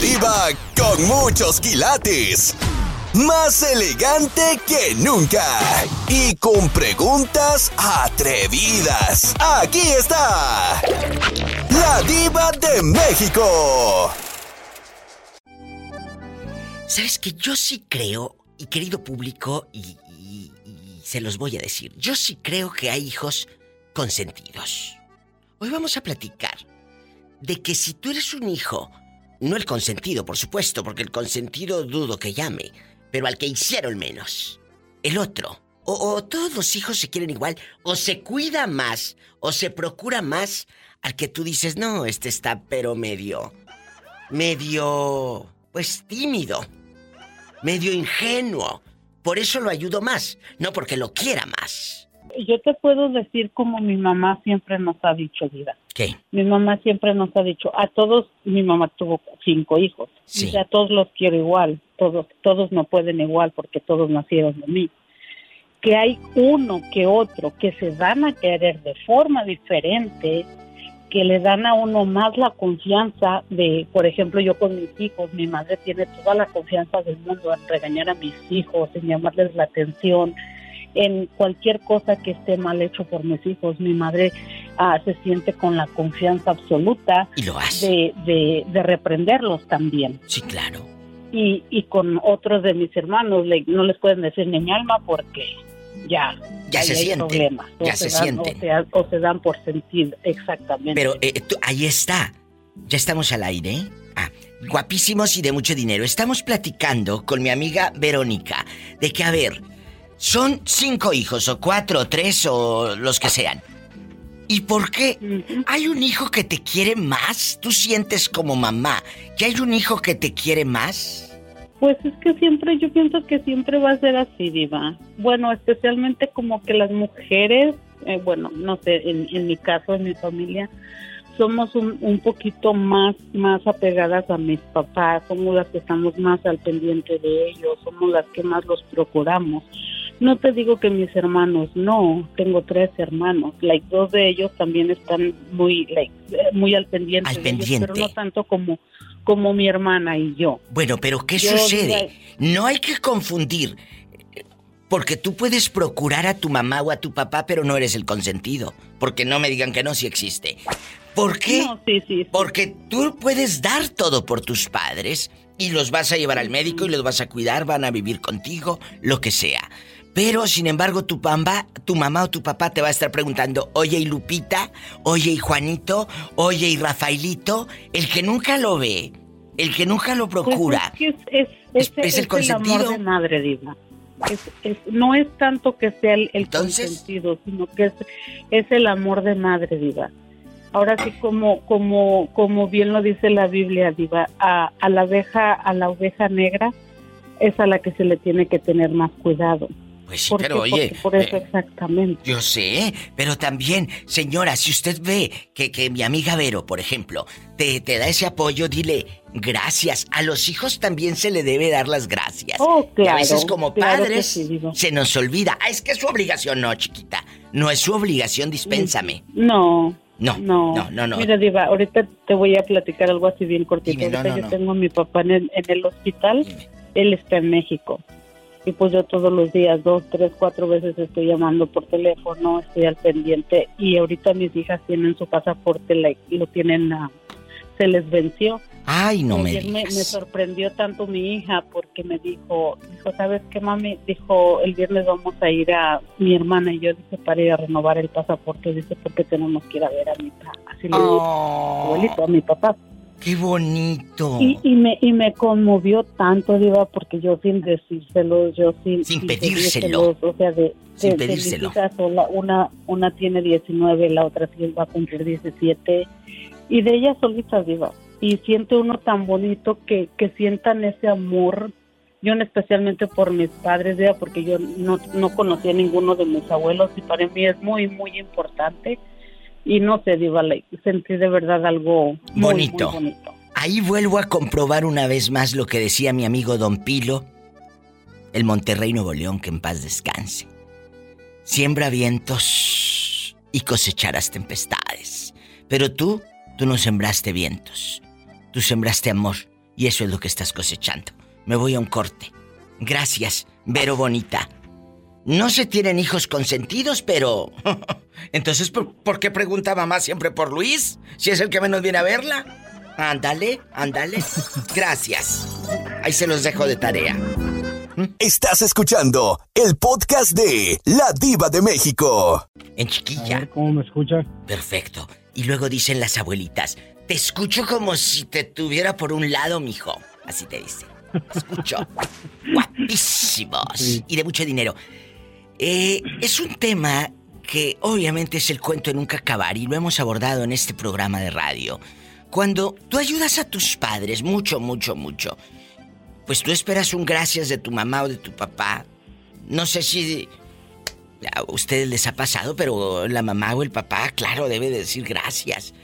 Diva con muchos quilates. Más elegante que nunca. Y con preguntas atrevidas. Aquí está. La diva de México. ¿Sabes que yo sí creo, y querido público, y, se los voy a decir, yo sí creo que hay hijos consentidos. Hoy vamos a platicar de que si tú eres un hijo, no el consentido, por supuesto, porque el consentido dudo que llame, pero al que hicieron menos, el otro, o, todos los hijos se quieren igual, o se cuida más, o se procura más al que tú dices, no, este está pero medio, medio, pues tímido, medio ingenuo. Por eso lo ayudo más, no porque lo quiera más. Yo te puedo decir como mi mamá siempre nos ha dicho, vida. ¿Qué? Mi mamá siempre nos ha dicho, a todos, mi mamá tuvo cinco hijos, y a todos los quiero igual, todos, todos no pueden igual porque todos nacieron de mí. Que hay uno que otro que se dan a querer de forma diferente, que le dan a uno más la confianza de, por ejemplo, yo con mis hijos, mi madre tiene toda la confianza del mundo en regañar a mis hijos, en llamarles la atención, en cualquier cosa que esté mal hecho por mis hijos. Mi madre ah, se siente con la confianza absoluta De, de, reprenderlos también. Sí, claro. Y, y con otros de mis hermanos no les pueden decir ni mi alma porque ya, ya se siente. Ya se, siente. O, se dan por sentir, exactamente. Pero eh, ahí está. Ya estamos al aire. Ah, guapísimos y de mucho dinero. Estamos platicando con mi amiga Verónica de que, a ver, son cinco hijos, o cuatro, o tres, o los que sean. ¿Y por qué? ¿Hay un hijo que te quiere más? ¿Tú sientes como mamá que hay un hijo que te quiere más? Pues es que siempre, yo pienso que siempre va a ser así, Diva. Bueno, especialmente como que las mujeres, eh, bueno, no sé, en, mi caso, en mi familia, somos un, un poquito más, más apegadas a mis papás, somos las que estamos más al pendiente de ellos, somos las que más los procuramos. No te digo que mis hermanos, no, tengo tres hermanos, like dos de ellos también están muy, like, muy al pendiente, al pendiente. pero no tanto como como mi hermana y yo. Bueno, pero ¿qué sucede? No hay que confundir. Porque tú puedes procurar a tu mamá o a tu papá, pero no eres el consentido. Porque no me digan que no, si existe. ¿Por qué? No, sí, sí, Porque tú puedes dar todo por tus padres y los vas a llevar al médico y los vas a cuidar, van a vivir contigo, lo que sea. Pero, sin embargo, tu mamá, tu mamá o tu papá te va a estar preguntando, oye, y Lupita, oye, y Juanito, oye, y Rafaelito, el que nunca lo ve, el que nunca lo pues procura. es, es, el consentido. amor de madre, Diva. no es tanto que sea el, consentido, sino que es, el amor de madre, Diva. Ahora sí, como, como, como bien lo dice la Biblia, Diva, a, a la abeja, a la oveja negra, es a la que se le tiene que tener más cuidado. Pues sí, pero oye. Por eso eh, exactamente. Yo sé, pero también, señora, si usted ve que, que mi amiga Vero, por ejemplo, te, te, da ese apoyo, dile gracias. A los hijos también se le debe dar las gracias. Oh, claro. a veces como padres se nos olvida. Ah, es que es su obligación, no, chiquita. No es su obligación, dispénsame. No. No, no, no, no. Mira, Diva, ahorita te voy a platicar algo así bien cortito. ahorita yo tengo a mi papá en el, en el hospital. Él está en México y pues yo todos los días, dos, tres, cuatro veces estoy llamando por teléfono, estoy al pendiente y ahorita mis hijas tienen su pasaporte, lo tienen, se les venció. Ay, no me, me, me sorprendió tanto mi hija porque me dijo, dijo, ¿sabes qué, mami? Dijo, el viernes vamos a ir a mi hermana y yo dije para ir a renovar el pasaporte, dice, porque tenemos que ir a ver a mi así le oh. abuelito, a mi papá. ¡Qué bonito! Y, y, me, y me conmovió tanto, Diva, porque yo sin decírselo, yo sin... Sin pedírselo. O sea, de, sin pedírselo. una, una tiene 19, la otra va a cumplir 17. Y de ellas solitas, Diva. Y siente uno tan bonito que, que sientan ese amor yo especialmente por mis padres, Diva, porque yo no, no conocía a ninguno de mis abuelos y para mí es muy, muy importante y no sé, Diva, sentí de verdad algo bonito. Muy bonito. Ahí vuelvo a comprobar una vez más lo que decía mi amigo Don Pilo, el Monterrey Nuevo León, que en paz descanse. Siembra vientos y cosecharás tempestades. Pero tú, tú no sembraste vientos. Tú sembraste amor Y eso es lo que estás cosechando. Me voy a un corte. Gracias, Vero Bonita. No se tienen hijos consentidos, pero... Entonces, ¿por, qué pregunta mamá siempre por Luis? Si es el que menos viene a verla. Ándale, ándale. Gracias. Ahí se los dejo de tarea. Estás escuchando el podcast de La Diva de México. En chiquilla. ¿Cómo me escuchas? Perfecto. Y luego dicen las abuelitas, te escucho como si te tuviera por un lado, mijo. Así te dicen. Escucho. Guapísimos. Y de mucho dinero. Eh, es un tema que obviamente es el cuento de nunca acabar y lo hemos abordado en este programa de radio. Cuando tú ayudas a tus padres, mucho, mucho, mucho, pues tú esperas un gracias de tu mamá o de tu papá. No sé si a ustedes les ha pasado, pero la mamá o el papá, claro, debe decir gracias.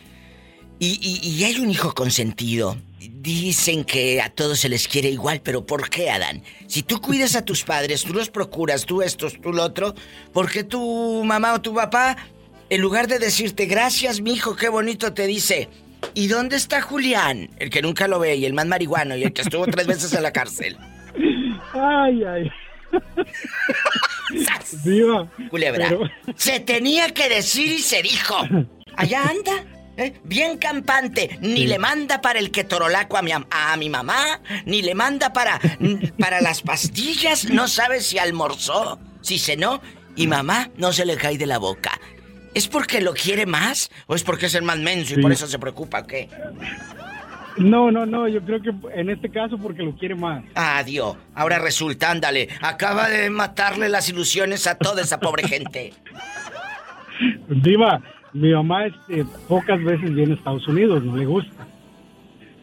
Y, hay un hijo consentido. Dicen que a todos se les quiere igual, pero ¿por qué, Adán? Si tú cuidas a tus padres, tú los procuras, tú esto, tú lo otro, ¿por qué tu mamá o tu papá, en lugar de decirte gracias, mi hijo, qué bonito, te dice, ¿y dónde está Julián? El que nunca lo ve y el más marihuano y el que estuvo tres veces en la cárcel. Ay, ay. Viva. Culebra. Se tenía que decir y se dijo. Allá anda. ¿Eh? Bien campante, ni le manda para el ketorolaco a mi, a mi mamá, ni le manda para, para las pastillas, no sabe si almorzó, si cenó, y mamá no se le cae de la boca. ¿Es porque lo quiere más o es porque es el más menso y por eso se preocupa qué? No, no, no, yo creo que en este caso porque lo quiere más. Adiós. Ahora resulta, ándale, acaba de matarle las ilusiones a toda esa pobre gente. Diva, mi mamá este, pocas veces viene a Estados Unidos, no le gusta.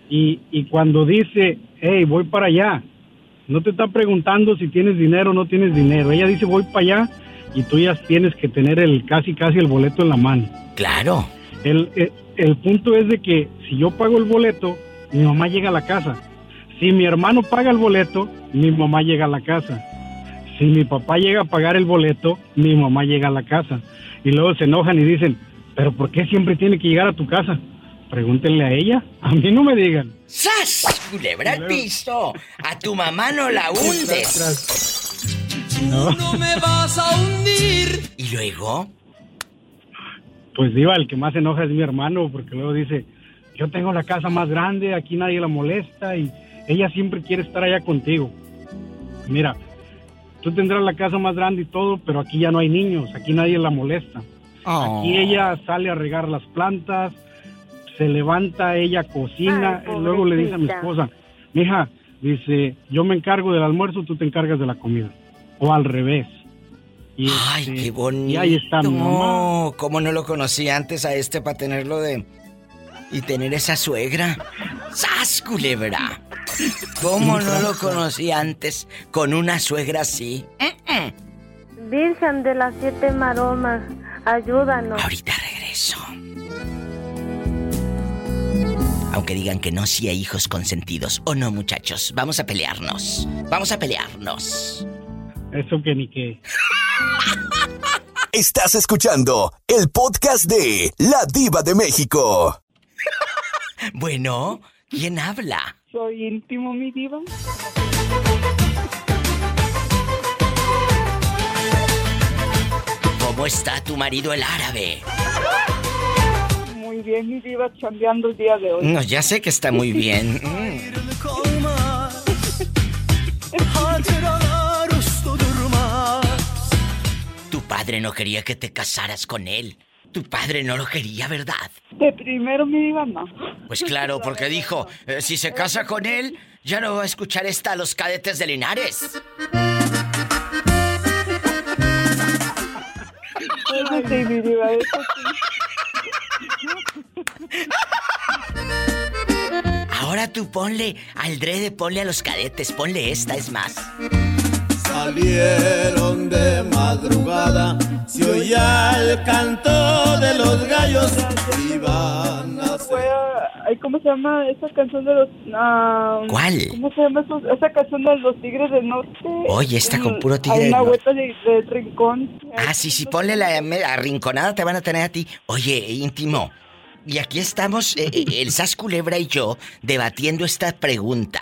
Y, y cuando dice, hey, voy para allá, no te está preguntando si tienes dinero o no tienes dinero. Ella dice, voy para allá y tú ya tienes que tener el casi casi el boleto en la mano. Claro. El, el, el punto es de que si yo pago el boleto, mi mamá llega a la casa. Si mi hermano paga el boleto, mi mamá llega a la casa. Si mi papá llega a pagar el boleto, mi mamá llega a la casa. Y luego se enojan y dicen, pero ¿por qué siempre tiene que llegar a tu casa? Pregúntenle a ella. A mí no me digan. ¡Sas! Culebra el piso. A tu mamá no la hundes. No. no me vas a hundir. ¿Y luego? Pues diva, el que más se enoja es mi hermano, porque luego dice, yo tengo la casa más grande, aquí nadie la molesta y ella siempre quiere estar allá contigo. Mira, tú tendrás la casa más grande y todo, pero aquí ya no hay niños, aquí nadie la molesta. Aquí oh. ella sale a regar las plantas, se levanta, ella cocina, y luego le dice a mi esposa, mija, dice, yo me encargo del almuerzo, tú te encargas de la comida. O al revés. Y Ay, este, qué bonito. Y ahí está mi mamá. ¿Cómo no lo conocí antes a este para tenerlo de... Y tener esa suegra? ¡Sas, culebra! ¿Cómo no lo conocí antes con una suegra así? Virgen de las siete maromas. Ayúdanos. Ahorita regreso. Aunque digan que no, si hay hijos consentidos. O no, muchachos. Vamos a pelearnos. Vamos a pelearnos. Eso que ni qué. Estás escuchando el podcast de La Diva de México. bueno, ¿quién habla? Soy íntimo, mi diva. ¿Cómo está tu marido el árabe? Muy bien, mi diva, chambeando el día de hoy. No, ya sé que está muy bien. tu padre no quería que te casaras con él. Tu padre no lo quería, ¿verdad? De primero mi no. Pues claro, porque dijo, eh, si se casa con él, ya no va a escuchar esta a los cadetes de Linares. Ahora tú ponle al drede, ponle a los cadetes, ponle esta, es más. Salieron de madrugada, se oía el canto de los gallos. Iban a ¿Cómo se llama esa canción de los... Uh, ¿Cuál? ¿Cómo se llama esa canción de los Tigres del Norte? Oye, esta con puro tigre Hay una vuelta de, de, rincón. Ah, sí, sí, ponle la arrinconada, te van a tener a ti. Oye, íntimo, Y aquí estamos, eh, eh, el Sas Culebra y yo, debatiendo esta pregunta.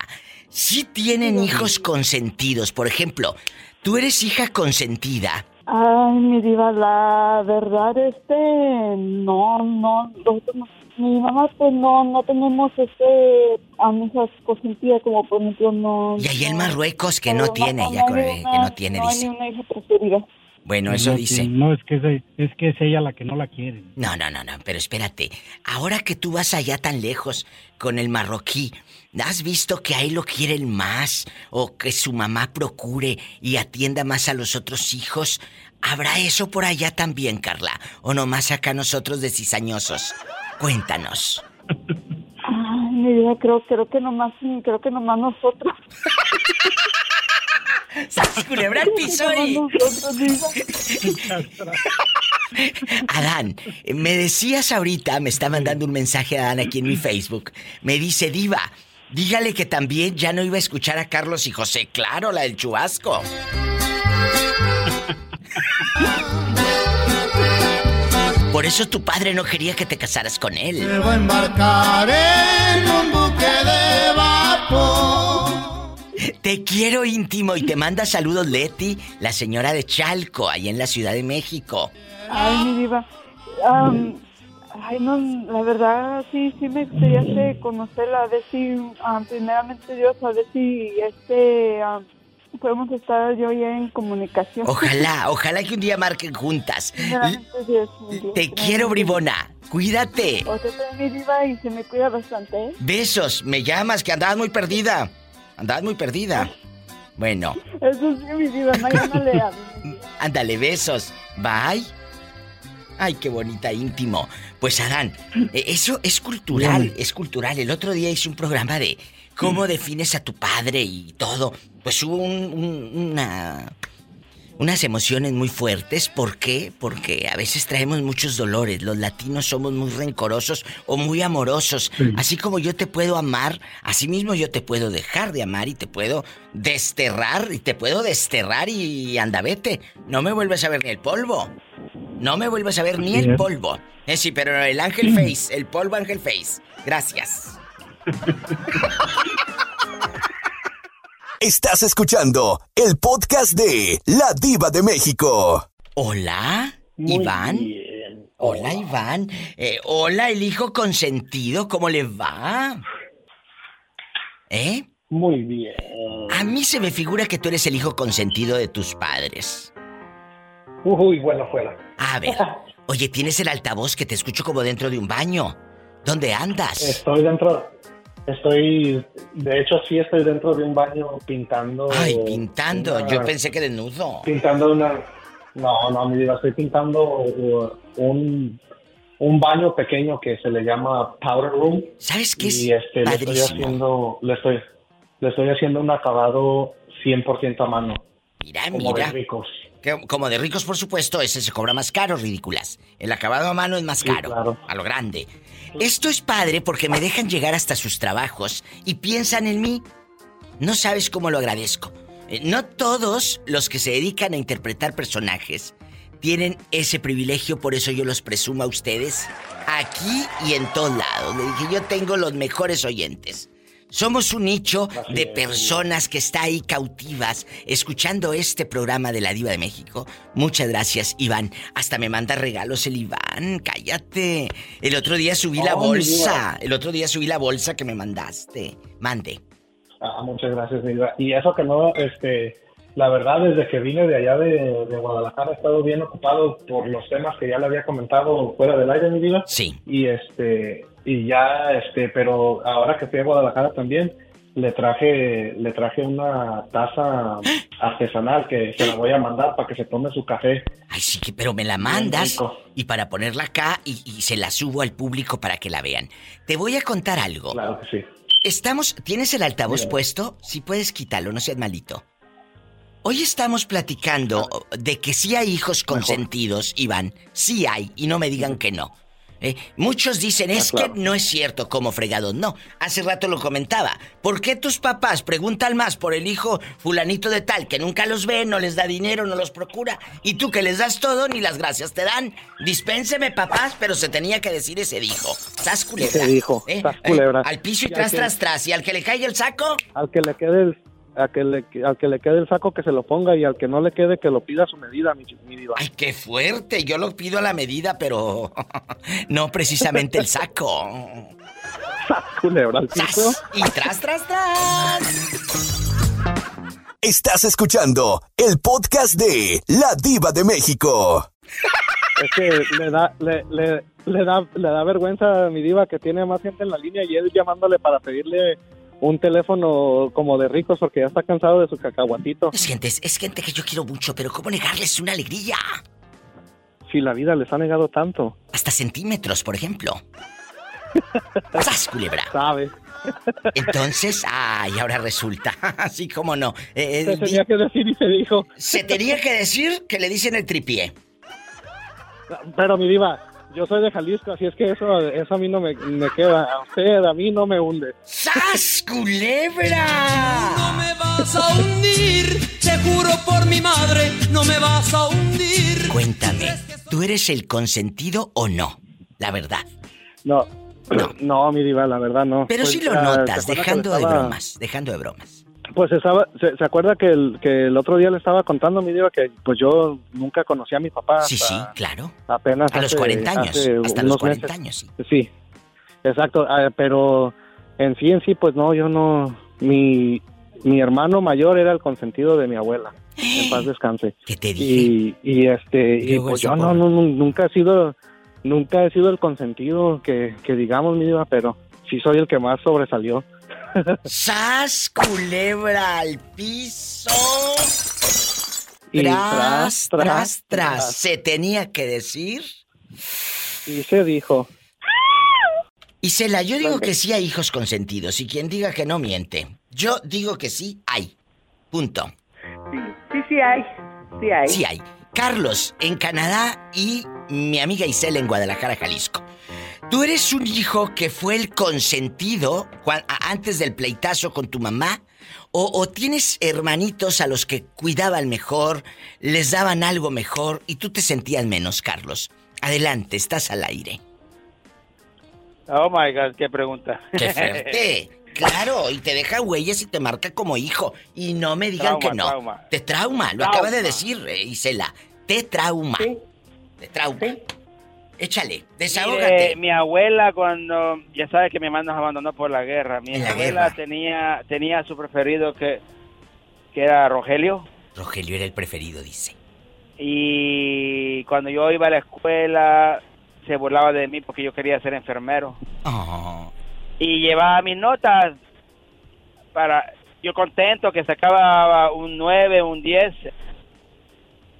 Si tienen hijos consentidos, por ejemplo, tú eres hija consentida. Ay, mi diva, la verdad, este, no, no, mi mamá, pues no, no tenemos este, amigas consentidas como por ejemplo, no. Y ahí el Marruecos que no, tiene, ya que no tiene, dice. una hija preferida. Bueno, eso dice. No, es que es, es que es ella la que no la quiere. No, no, no, no, pero espérate. Ahora que tú vas allá tan lejos con el marroquí, ¿has visto que ahí lo quieren más? ¿O que su mamá procure y atienda más a los otros hijos? ¿Habrá eso por allá también, Carla? ¿O nomás acá nosotros de cizañosos? Cuéntanos. Ay, mi vida, creo, creo que nomás, creo que nomás nosotros. culebra Adán, me decías ahorita, me está mandando un mensaje a Adán aquí en mi Facebook. Me dice, Diva, dígale que también ya no iba a escuchar a Carlos y José. Claro, la del chubasco. Por eso tu padre no quería que te casaras con él. Me voy a embarcar en un buque de vapor. Te quiero íntimo y te manda saludos Leti, la señora de Chalco, ahí en la Ciudad de México. Ay, mi diva. ay, no, la verdad sí, sí me gustaría conocerla, a ver si, primeramente Dios, a ver si este podemos estar yo ya en comunicación. Ojalá, ojalá que un día marquen juntas. Te quiero, bribona. Cuídate. O sea, mi diva y se me cuida bastante. ¿eh? Besos, me llamas que andabas muy perdida. Andabas muy perdida. Bueno. Eso sí, mi vida, no, ya no le Ándale, besos. Bye. Ay, qué bonita, íntimo. Pues Adán, e, eso es cultural, es cultural. El otro día hice un programa de cómo defines a tu padre y todo. Pues hubo una unas emociones muy fuertes. ¿Por qué? Porque a veces traemos muchos dolores. Los latinos somos muy rencorosos o muy amorosos. Así como yo te puedo amar, así mismo yo te puedo dejar de amar y te puedo desterrar y te puedo desterrar y anda vete. No me vuelves a ver ni el polvo. No me vuelves a ver ni el polvo. Eh, sí, pero el ángel face, el polvo ángel face. Gracias. Estás escuchando el podcast de La Diva de México. Hola, Iván. Hola, Iván. Eh, hola, el hijo consentido, ¿cómo le va? ¿Eh? Muy bien. A mí se me figura que tú eres el hijo consentido de tus padres. Uy, bueno, fuera. A ver. Oye, tienes el altavoz que te escucho como dentro de un baño. ¿Dónde andas? Estoy dentro, Estoy, de hecho, sí estoy dentro de un baño pintando. Ay, pintando. Yo pensé que desnudo. Pintando una. No, no, mi vida, estoy pintando un, un baño pequeño que se le llama powder room. ¿Sabes qué es? Y este, le estoy haciendo, le estoy, le estoy haciendo un acabado 100% a mano. Mira, como mira. De ricos. Como de ricos, por supuesto, ese se cobra más caro, ridículas. El acabado a mano es más caro, a lo grande. Esto es padre porque me dejan llegar hasta sus trabajos y piensan en mí. No sabes cómo lo agradezco. Eh, no todos los que se dedican a interpretar personajes tienen ese privilegio, por eso yo los presumo a ustedes aquí y en todos lados. Le dije, yo tengo los mejores oyentes. Somos un nicho de personas que está ahí cautivas escuchando este programa de la Diva de México. Muchas gracias, Iván. Hasta me manda regalos el Iván. Cállate. El otro día subí la bolsa. El otro día subí la bolsa que me mandaste. Mande. Ah, muchas gracias, Iván. Y eso que no, este, la verdad, desde que vine de allá de, Guadalajara he estado bien ocupado por los temas que ya le había comentado fuera del aire, mi vida. Sí. Y este, y ya, este, pero ahora que fui a Guadalajara también, le traje, le traje una taza artesanal que se la voy a mandar para que se tome su café. Ay, sí, pero me la mandas y para ponerla acá y, se la subo al público para que la vean. Te voy a contar algo. Claro que sí. Estamos, ¿tienes el altavoz puesto? Si puedes quitarlo, no seas malito. Hoy estamos platicando de que sí hay hijos consentidos, Iván. Sí hay, y no me digan que no. ¿Eh? Muchos dicen, es que no es cierto como fregado. No, hace rato lo comentaba. ¿Por qué tus papás preguntan más por el hijo fulanito de tal, que nunca los ve, no les da dinero, no los procura? Y tú que les das todo, ni las gracias te dan. Dispénseme, papás, pero se tenía que decir ese dijo. Sas culebra. Ese dijo, ¿eh? sas culebra. Al piso y, tras, que- tras, tras. ¿Y al que le caiga el saco? Al que le quede el, a que le, al que le quede el saco que se lo ponga y al que no le quede que lo pida a su medida, mi, mi diva. Ay, qué fuerte. Yo lo pido a la medida, pero no precisamente el saco. Culebra al piso. ¡Sas! Y tras, tras, tras. Estás escuchando el podcast de La Diva de México. Es que le da, le, le, le da, le da vergüenza a mi diva que tiene más gente en la línea y él llamándole para pedirle un teléfono como de ricos porque ya está cansado de su cacahuatito. Es gente, es gente que yo quiero mucho, pero ¿cómo negarles una alegría? Si la vida les ha negado tanto, Hasta centímetros, por ejemplo. ¡Sas, culebra! ¿sabe? Entonces, ay, ahora resulta. Así como no. Eh, Se eh, tenía que decir y se dijo. se tenía que decir que le dicen el tripié. Pero mi diva, yo soy de Jalisco, así es que eso, eso a mí no me, me queda. A usted, a mí no me hunde. ¡Sas, culebra! No me vas a hundir, te juro por mi madre, no me vas a hundir. Cuéntame, ¿tú eres el consentido o no? La verdad. No, No. no, mi diva, la verdad no. Pero Pues, sí lo notas, ¿se acuerda que dejando de bromas, dejando de bromas. Pues estaba, se, se acuerda que el, que el otro día le estaba contando mi diva que pues yo nunca conocí a mi papá. Sí, sí, claro. Apenas A los hace- 40 años, hasta los unos 40 meses. años, sí. Sí, exacto, ah, pero en sí, en sí, pues no, yo no, mi, mi hermano mayor era el consentido de mi abuela, en paz descanse. ¿Qué te dije? Y, y este, Y pues yo no, no, nunca he sido, nunca he sido el consentido que, que digamos, mi diva, pero sí soy el que más sobresalió. ¡Sas, culebra al piso! Y tras, tras, tras, tras. Se tenía que decir. Y se dijo, Isela, yo digo que sí hay hijos consentidos y quien diga que no miente. Yo digo que sí hay. Punto. Sí, sí, sí hay. Sí hay. Sí hay. Carlos, en Canadá y mi amiga Isela en Guadalajara, Jalisco. ¿Tú eres un hijo que fue el consentido antes del pleitazo con tu mamá? ¿O, o tienes hermanitos a los que cuidaban mejor, les daban algo mejor y tú te sentías menos, Carlos? Adelante, estás al aire. Oh my God, qué pregunta. ¡Qué fuerte! Claro, y te deja huellas y te marca como hijo. Y no me digan Trauma, que no. trauma. Te trauma, lo Trauma. acaba de decir eh, Isela. Te trauma. Te trauma. Échale, desahógate. Mire, mi abuela cuando ya sabe que mi mamá nos abandonó por la guerra. Mi la abuela guerra. tenía tenía su preferido que que era Rogelio Rogelio era el preferido, dice. y cuando yo iba a la escuela se burlaba de mí porque yo quería ser enfermero Oh, y llevaba mis notas para yo contento que sacaba un 9, un 10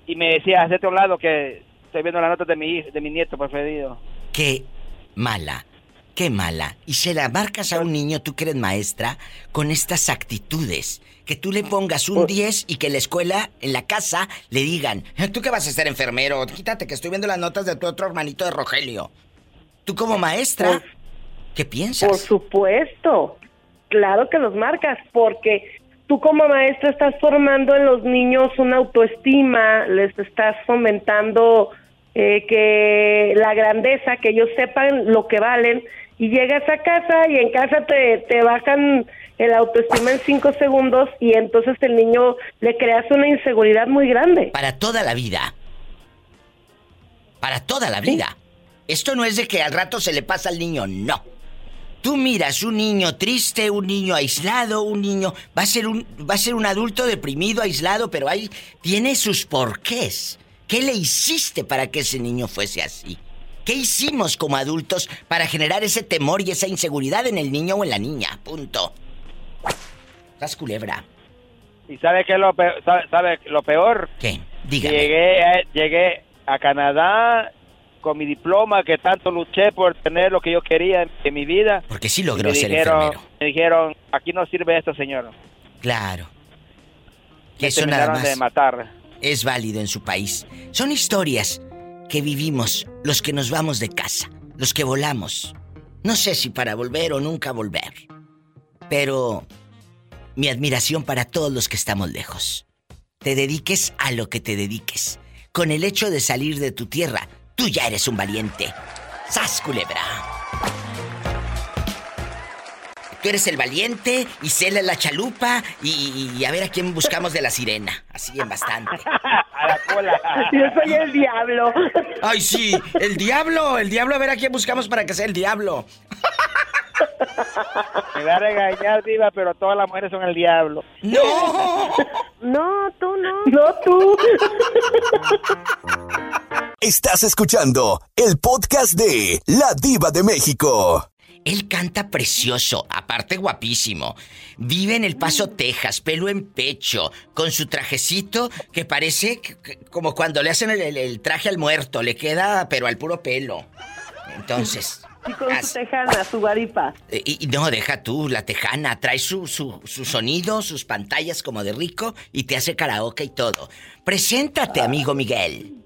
y me decía, hacete a un lado que estoy viendo las notas de mi de mi nieto preferido. qué mala, qué mala. Y se la marcas a un niño, tú que eres maestra, con estas actitudes. Que tú le pongas un 10 y que la escuela, en la casa, le digan, tú que vas a ser enfermero, quítate que estoy viendo las notas de tu otro hermanito de Rogelio. Tú como maestra, ¿qué piensas? Por supuesto. Claro que los marcas, porque tú como maestra estás formando en los niños una autoestima, les estás fomentando eh, que la grandeza, que ellos sepan lo que valen, y llegas a casa y en casa te, te bajan el autoestima en cinco segundos y entonces el niño le creas una inseguridad muy grande. Para toda la vida. Para toda la vida. Esto no es de que al rato se le pasa al niño, no. Tú miras un niño triste, un niño aislado, un niño va a ser un va a ser un adulto deprimido, aislado, pero ahí tiene sus porqués. ¿Qué le hiciste para que ese niño fuese así? ¿Qué hicimos como adultos para generar ese temor y esa inseguridad en el niño o en la niña? Punto. Estás culebra. ¿Y sabe qué es lo peor? ¿Sabe, sabe lo peor? ¿Qué? Dígame. Llegué, a- llegué a Canadá con mi diploma que tanto luché por tener lo que yo quería en, en mi vida. Porque sí logró ser dijeron, enfermero. Me dijeron, aquí no sirve esto, señor. Claro. Que eso nada más de matar. Es válido en su país. Son historias que vivimos los que nos vamos de casa. los que volamos. No sé si para volver o nunca volver. Pero mi admiración para todos los que estamos lejos. Te dediques a lo que te dediques. Con el hecho de salir de tu tierra, tú ya eres un valiente. ¡Sas, culebra! Tú eres el valiente y Cela la chalupa y, a ver a quién buscamos de la sirena. Así en bastante. A la cola. Yo soy el diablo. Ay, sí, el diablo, el diablo, a ver a quién buscamos para que sea el diablo. Me va a regañar, Diva, pero todas las mujeres son el diablo. ¡No! No, tú no. No, tú. Estás escuchando el podcast de La Diva de México. Él canta precioso, aparte guapísimo. Vive en El Paso, Texas, pelo en pecho, con su trajecito que parece como cuando le hacen el, traje al muerto, le queda pero al puro pelo. Entonces... Y con su tejana, su guaripa. Eh, y, no, deja tú, la tejana. Trae su, su, su, sonido, sus pantallas como de rico y te hace karaoke y todo. Preséntate, amigo Miguel.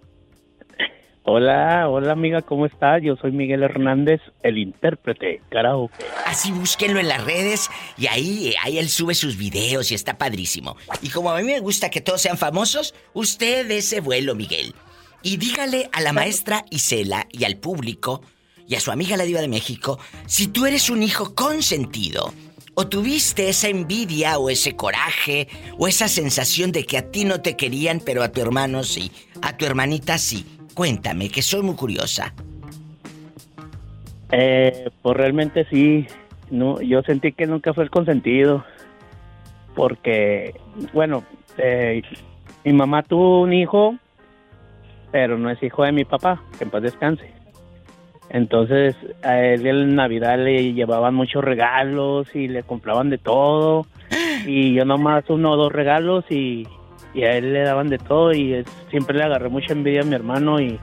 Hola, hola amiga, ¿cómo estás? Yo soy Miguel Hernández, el intérprete karaoke. Así búsquenlo en las redes y ahí, ahí él sube sus videos y está padrísimo. Y como a mí me gusta que todos sean famosos, usted ese vuelo, Miguel. Y dígale a la maestra Isela y al público y a su amiga la diva de México si tú eres un hijo consentido o tuviste esa envidia o ese coraje o esa sensación de que a ti no te querían pero a tu hermano sí, a tu hermanita sí. Cuéntame, que soy muy curiosa. Eh, pues realmente sí. No, yo sentí que nunca fue el consentido. Porque, bueno, eh, mi mamá tuvo un hijo, pero no es hijo de mi papá, que en paz descanse. Entonces, a él en Navidad le llevaban muchos regalos y le compraban de todo. Y yo nomás uno o dos regalos y y a él le daban de todo y siempre le agarré mucha envidia a mi hermano y,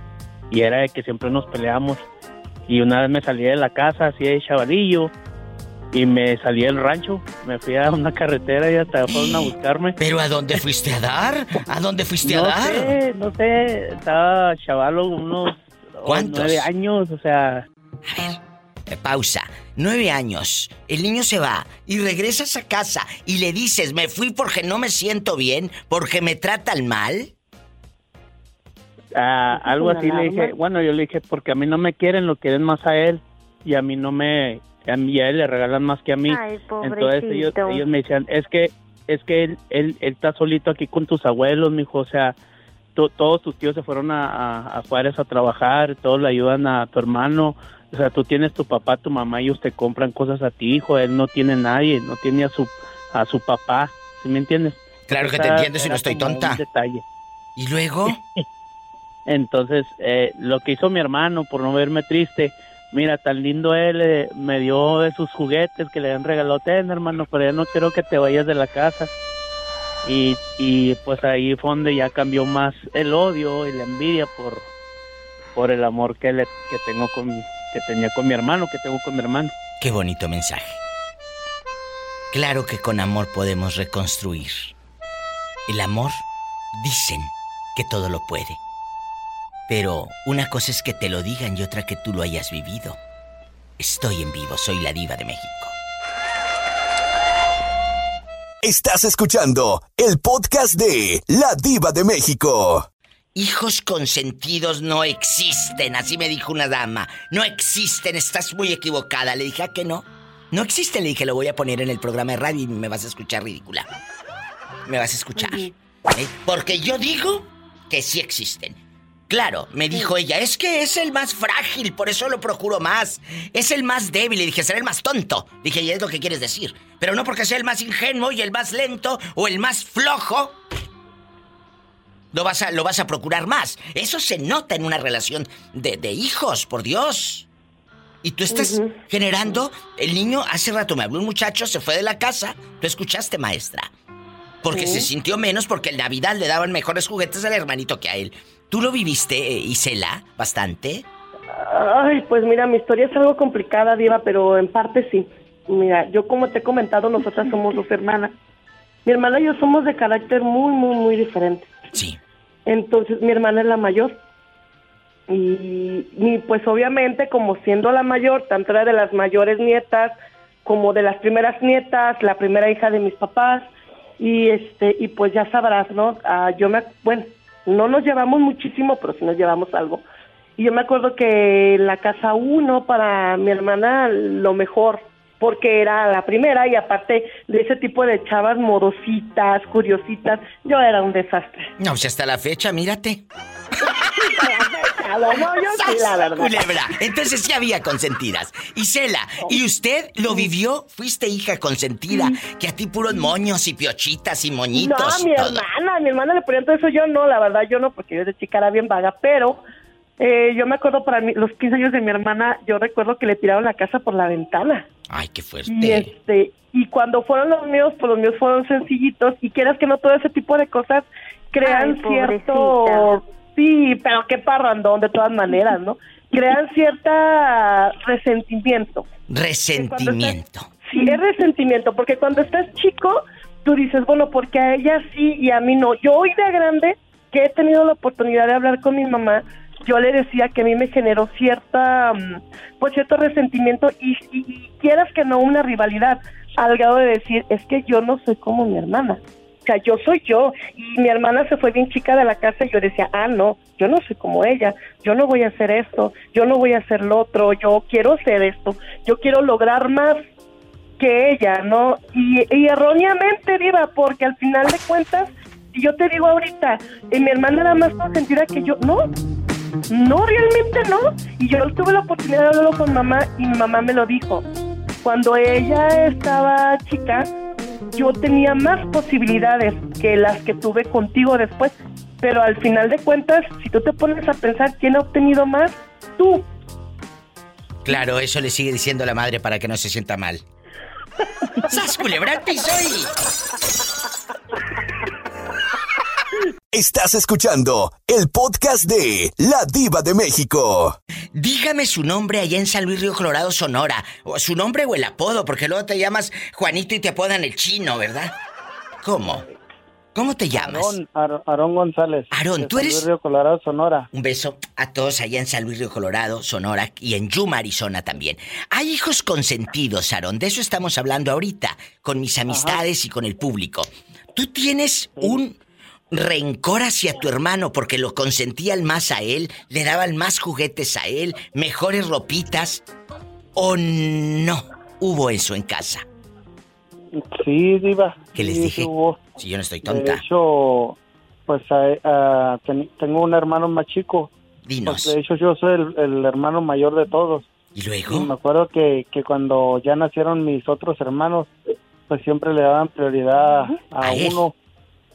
era de que siempre nos peleamos. Y una vez me salí de la casa así de chavalillo y me salí del rancho, me fui a una carretera y hasta fueron a buscarme. ¿Pero a dónde fuiste a dar? ¿A dónde fuiste a dar? No sé, no sé, estaba chavalo unos nueve años, o sea... A ver, pausa. Nueve años. El niño se va y regresas a casa y le dices, me fui porque no me siento bien, porque me tratan mal. Ah, algo así le dije, bueno, yo le dije, porque a mí no me quieren, lo quieren más a él y a mí no me, a mí a él le regalan más que a mí. Entonces ellos, ellos me decían, es que, es que él, él, está solito aquí con tus abuelos, mijo, o sea, todos tus tíos se fueron a, a, a Juárez a trabajar, todos le ayudan a tu hermano, o sea, tú tienes tu papá, tu mamá, ellos te compran cosas a ti, hijo. Él no tiene nadie, no tiene a su, a su papá. ¿Sí me entiendes? Claro que te entiendo si no estoy tonta. detalle. ¿Y luego? Entonces, eh, lo que hizo mi hermano por no verme triste, mira, tan lindo él, eh, me dio de sus juguetes que le han regalado, ten hermano, pero ya no quiero que te vayas de la casa. Y, y pues ahí fue donde ya cambió más el odio y la envidia por, por el amor que, le, que tengo con, que tenía con mi hermano, que tengo con mi hermano. Qué bonito mensaje. Claro que con amor podemos reconstruir. El amor, dicen que todo lo puede. Pero una cosa es que te lo digan y otra que tú lo hayas vivido. Estoy en vivo, soy la diva de México. Estás escuchando el podcast de La Diva de México. Hijos consentidos no existen, así me dijo una dama. No existen, estás muy equivocada. Le dije, ¿a que no? No existe, le dije, lo voy a poner en el programa de radio y me vas a escuchar ridícula. Me vas a escuchar. ¿eh? Porque yo digo que sí existen. Claro, me dijo ella, es que es el más frágil, por eso lo procuro más. Es el más débil, le dije, será el más tonto. Dije, y es lo que quieres decir. Pero no porque sea el más ingenuo y el más lento o el más flojo, lo vas a, lo vas a procurar más. Eso se nota en una relación de, hijos, por Dios. Y tú estás generando. El niño, hace rato me habló un muchacho, se fue de la casa. Tú escuchaste, maestra. Porque se sintió menos porque en Navidad le daban mejores juguetes al hermanito que a él. ¿Tú lo viviste, eh, Isela, bastante? Ay, pues mira, mi historia es algo complicada, Diva, pero en parte sí. Mira, yo como te he comentado, nosotras somos dos hermanas. Mi hermana y yo somos de carácter muy, muy, muy diferentes. Sí. Entonces mi hermana es la mayor. y, y, pues obviamente como siendo la mayor, tanto era de las mayores nietas como de las primeras nietas, la primera hija de mis papás y este y pues ya sabrás, ¿no? Ah, yo me bueno, no nos llevamos muchísimo, pero sí nos llevamos algo. Y yo me acuerdo que la casa uno para mi hermana lo mejor, porque era la primera y aparte de ese tipo de chavas modositas, curiositas, yo era un desastre. No, pues hasta la fecha, mírate. no, yo sí, la verdad. Culebra. Entonces sí había consentidas. Isela, ¿y usted lo vivió? ¿Fuiste hija consentida? Que a ti puros moños y piochitas y moñitos. No, a mi hermana, a mi hermana le ponían todo eso. Yo no, la verdad, yo no, porque yo de chica era bien vaga, pero eh, yo me acuerdo para mí, los 15 años de mi hermana, yo recuerdo que le tiraron la casa por la ventana. Ay, qué fuerte. Y este, y cuando fueron los míos, pues los míos fueron sencillitos y quieras que no todo ese tipo de cosas crean cierto sí, pero qué parrandón de todas maneras, ¿no? Crean cierta resentimiento. Resentimiento. sí, es resentimiento, porque cuando estás chico, tú dices, bueno, porque a ella sí y a mí no. Yo hoy de grande, que he tenido la oportunidad de hablar con mi mamá, yo le decía que a mí me generó cierta, pues cierto resentimiento y, quieras que no una rivalidad, al grado de decir, es que yo no soy como mi hermana. O sea, yo soy yo. Y mi hermana se fue bien chica de la casa y yo decía, ah, no, yo no soy como ella, yo no voy a hacer esto, yo no voy a hacer lo otro, yo quiero hacer esto, yo quiero lograr más que ella, ¿no? Y, erróneamente, Diva, porque al final de cuentas, si yo te digo ahorita, y mi hermana era más consentida que yo, no, no, realmente no. Y yo tuve la oportunidad de hablarlo con mamá y mi mamá me lo dijo. Cuando ella estaba chica, yo tenía más posibilidades que las que tuve contigo después. Pero al final de cuentas, si tú te pones a pensar quién ha obtenido más, tú. Claro, eso le sigue diciendo la madre para que no se sienta mal. ¡Sas culebra soy! Estás escuchando el podcast de La Diva de México. Dígame su nombre allá en San Luis Río Colorado, Sonora. O su nombre o el apodo, porque luego te llamas Juanito y te apodan el chino, ¿verdad? ¿Cómo? ¿Cómo te llamas? Aarón, González. Aarón, tú eres. San Luis Río Colorado, Sonora. Un beso a todos allá en San Luis Río Colorado, Sonora y en Yuma, Arizona también. Hay hijos consentidos, Aarón. De eso estamos hablando ahorita, con mis amistades y con el público. Tú tienes un rencor hacia tu hermano porque lo consentían más a él, le daban más juguetes a él, mejores ropitas, o no hubo eso en casa. Sí, Diva. ¿Qué les dije? Si yo no estoy tonta. De hecho, pues tengo un hermano más chico. Dinos. Pues, de hecho, yo soy el, hermano mayor de todos. ¿Y luego? me acuerdo que, que cuando ya nacieron mis otros hermanos, pues siempre le daban prioridad a, uno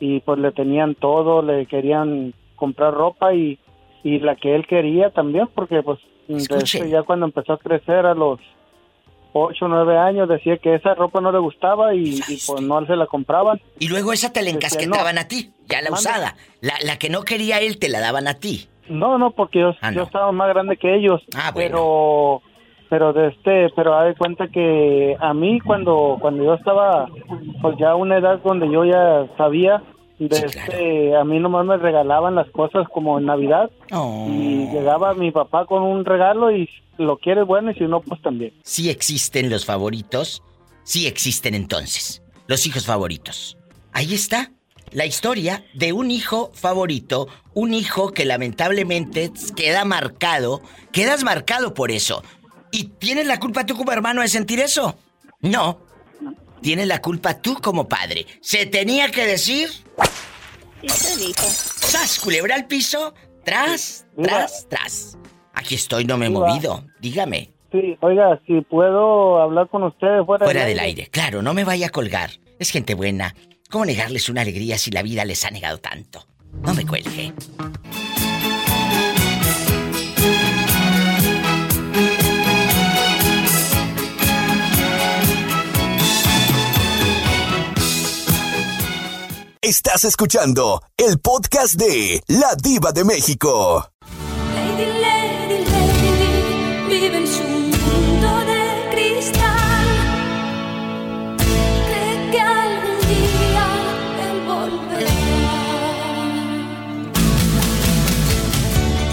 y pues le tenían todo, le querían comprar ropa y, y la que él quería también, porque pues ya cuando empezó a crecer a los ocho o 9 años decía que esa ropa no le gustaba y, pues no se la compraban. Y luego esa te la encasquetaban a ti, ya la usada. La, la que no quería él te la daban a ti. No, no, porque yo, Ah, yo estaba más grande que ellos. Ah, Pero pero de este, pero haz de cuenta que a mí cuando cuando yo estaba pues ya a una edad donde yo ya sabía de este, a mí nomás me regalaban las cosas como en Navidad Oh. y llegaba mi papá con un regalo y lo quiere bueno y si no pues también. Sí existen los favoritos, sí existen entonces, los hijos favoritos. Ahí está la historia de un hijo favorito, un hijo que lamentablemente queda marcado, quedas marcado por eso. ¿Y tienes la culpa tú como hermano de sentir eso? No. Tienes la culpa tú como padre. ¿Se tenía que decir? Sí se dijo. ¡Sas! Culebra al piso. Tras, tras, tras. Aquí estoy, no me he movido. Dígame. Sí, oiga, si puedo hablar con ustedes fuera, Fuera del aire. Claro, no me vaya a colgar. Es gente buena. ¿Cómo negarles una alegría si la vida les ha negado tanto? No me cuelgue. Estás escuchando el podcast de La Diva de México. Lady, lady, lady, vive en su mundo de cristal. Cree que algún día él volverá.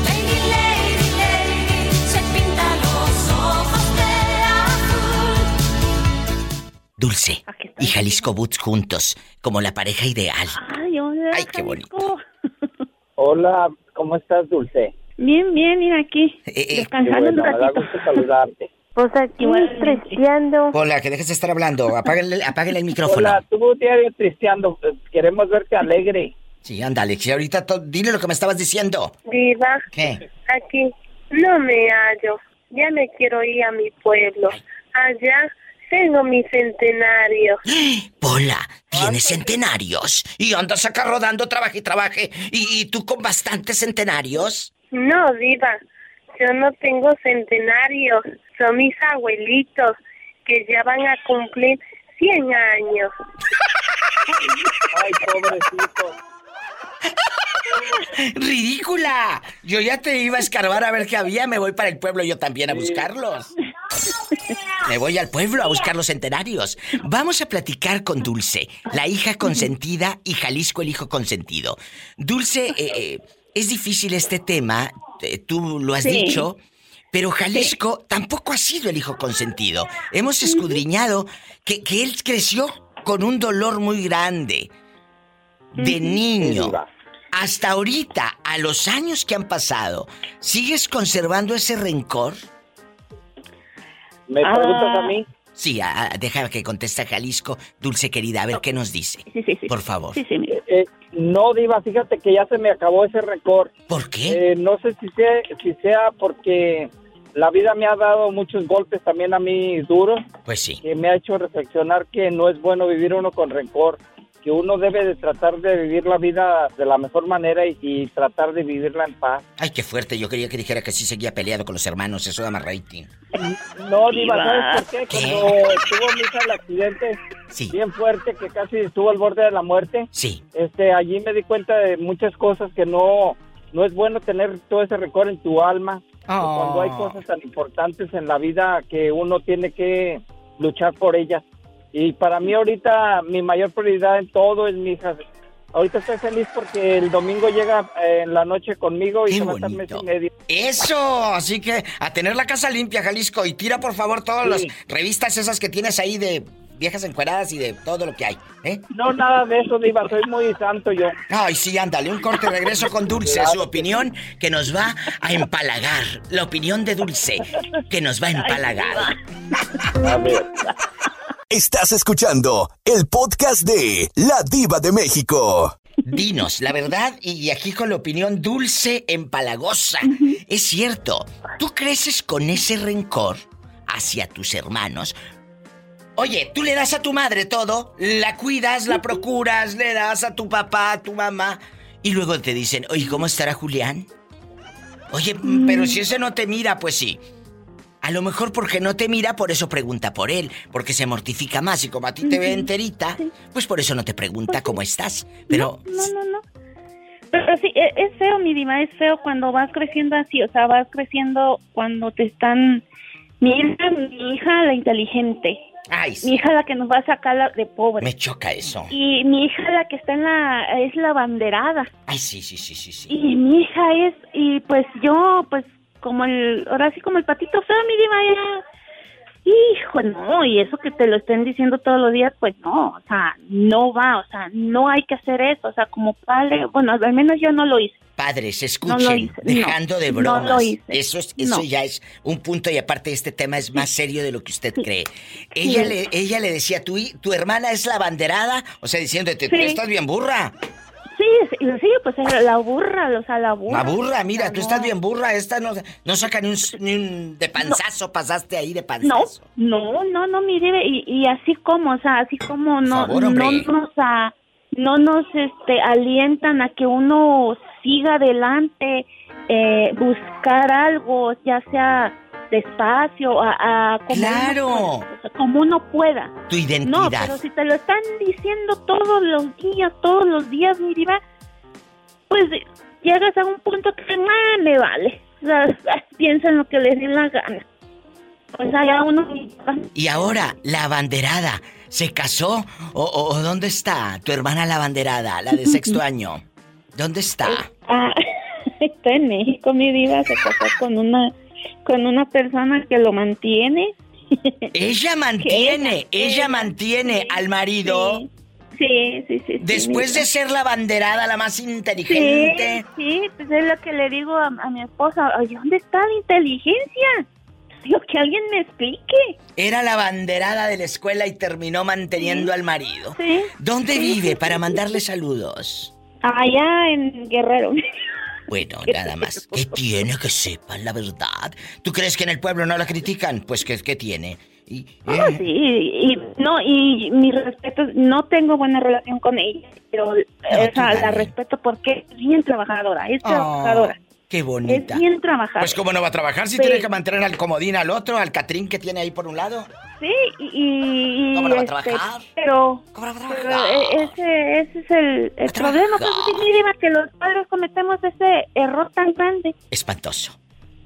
Lady, lady, lady, se pinta los ojos de azul. Dulce y Jalisco Boots juntos, como la pareja ideal. Ay, hola. Ay, qué bonito. Hola, ¿cómo estás, Dulce? Bien, bien, mira aquí. Eh, descansando Qué bueno, un me da ratito. gusto saludarte. Pues aquí tristeando. Hola, que dejes de estar hablando. Apáguenle, apáguenle el micrófono. Hola, tú diario tristeando. eh, Queremos verte alegre. Sí, ándale, si ahorita to- dile lo que me estabas diciendo. Diva, ¿Qué? aquí no me hallo. Ya me quiero ir a mi pueblo. Allá tengo mi centenario. Pola, tienes centenarios y andas acá rodando, trabaje y trabaje. ¿Y, y tú con bastantes centenarios? No, Diva, yo no tengo centenario. Son mis abuelitos que ya van a cumplir 100 años. Ay, pobrecito. ¡Ridícula! Yo ya te iba a escarbar a ver qué había. Me voy para el pueblo yo también a buscarlos. Me voy al pueblo a buscar los centenarios. Vamos a platicar con Dulce, la hija consentida y Jalisco el hijo consentido. Dulce, eh, eh, es difícil este tema, eh, tú lo has Sí. dicho, pero Jalisco tampoco ha sido el hijo consentido. Hemos escudriñado que, que él creció con un dolor muy grande de niño. Hasta ahorita, a los años que han pasado, ¿sigues conservando ese rencor? ¿Me preguntas a mí? Sí, a- a- deja que conteste Jalisco. Dulce querida, a ver qué nos dice. Por favor. Eh, no, Diva, fíjate que ya se me acabó ese récord. ¿Por qué? Eh, no sé si sea, si sea porque la vida me ha dado muchos golpes también a mí duros. Pues sí. Que me ha hecho reflexionar que no es bueno vivir uno con rencor. Que uno debe de tratar de vivir la vida de la mejor manera y, y tratar de vivirla en paz. Ay, qué fuerte. Yo quería que dijera que sí seguía peleado con los hermanos. Eso da más rating. No, Diva. ¿sabes por qué? ¿Qué? Cuando tuvo mi hija el accidente bien fuerte, que casi estuvo al borde de la muerte, Sí. este, allí me di cuenta de muchas cosas que no, no es bueno tener todo ese rencor en tu alma. Oh. Cuando hay cosas tan importantes en la vida que uno tiene que luchar por ellas. Y para mí ahorita mi mayor prioridad en todo es mi hija. Ahorita estoy feliz porque el domingo llega eh, en la noche conmigo y se va a estar mes y medio. Eso, así que a tener la casa limpia, Jalisco. Y tira por favor todas Sí. las revistas esas que tienes ahí de viejas encueradas y de todo lo que hay. ¿eh? No, nada de eso, Diva, soy muy santo yo. Ay, sí, ándale, un corte regreso con Dulce, su opinión que nos va a empalagar. La opinión de Dulce que nos va a empalagar. Estás escuchando el podcast de La Diva de México. Dinos, la verdad, y aquí con la opinión dulce, empalagosa. Es cierto, tú creces con ese rencor hacia tus hermanos. Oye, tú le das a tu madre todo, la cuidas, la procuras, le das a tu papá, a tu mamá, y luego te dicen, oye, ¿cómo estará Julián? Oye, pero si ese no te mira, pues sí. A lo mejor porque no te mira, por eso pregunta por él, porque se mortifica más y como a ti te ve enterita, pues por eso no te pregunta cómo estás. Pero No, no, no. Pero sí, e- es feo, mi diva, es feo cuando vas creciendo así, o sea, vas creciendo cuando te están... Mira, mi hija la inteligente. Ay, Mi hija la que nos va a sacar la- de pobre. me choca eso. Y mi hija la que está en la... es la banderada. Ay, sí, sí, sí, sí, sí. Y mi hija es... y pues yo, pues como el... ahora sí como el patito feo, mi diva, ya... Hijo, no, y eso que te lo estén diciendo todos los días, pues no, o sea, no va, o sea, no hay que hacer eso, o sea, como padre, bueno, al menos yo no lo hice. Padres, No escuchen, lo hice, no, dejando de no bromas. lo hice, eso es, eso no. ya es un punto y aparte este tema es más serio de lo que usted cree. Ella Sí. le, ella le decía, tu, tu hermana es la banderada, o sea, diciéndote, tú Sí. estás bien burra. Sí, sí, sí, pues la burra, o sea, la burra. La burra, mira, O sea, tú no. estás bien burra, esta no, no saca ni un, ni un de panzazo, pasaste ahí de No, panzazo. no, no, no, mire, y, y así como, o sea, así como no, favor, no nos, a- no nos, este, alientan a que uno siga adelante, eh, buscar algo, ya sea despacio, a, a como Claro. uno pueda, o sea, como uno pueda. Tu No, identidad. pero si te lo están diciendo todos los días, todos los días, mi diva, pues llegas a un punto que, ah, me vale. O sea, piensa en lo que les dé la gana. Pues allá uno... Y ahora, la abanderada, ¿se casó? ¿O, o- o dónde está tu hermana la abanderada, la de sexto año? ¿Dónde está? Ah, está en México, mi diva, se casó con una, con una persona que lo mantiene Ella mantiene, ella, mantiene al marido. Sí, sí, sí. sí, Después de ser la banderada, la más inteligente. Sí, sí, pues es lo que le digo a, a mi esposa. Oye, ¿dónde está la inteligencia? Digo, que alguien me explique. Era la banderada de la escuela y terminó manteniendo al marido. Sí. ¿Dónde vive para mandarle saludos? Allá en Guerrero. Bueno, nada más. ¿Qué tiene que sepan la verdad? ¿Tú crees que en el pueblo no la critican? Pues, ¿qué, qué tiene? Y, Ah, sí, y no, y mi respeto, no tengo buena relación con ella, pero o sea, la respeto porque es bien trabajadora, es Oh, trabajadora, qué es bonita. bien trabajadora. Pues, ¿cómo no va a trabajar si Sí. tiene que mantener al comodín al otro, al Catrín que tiene ahí por un lado? Sí, y... y- ¿Cómo no va a este, trabajar? Pero, pero, eh, ese, ese es el, el problema, pues, que los padres cometemos ese error tan grande. Espantoso.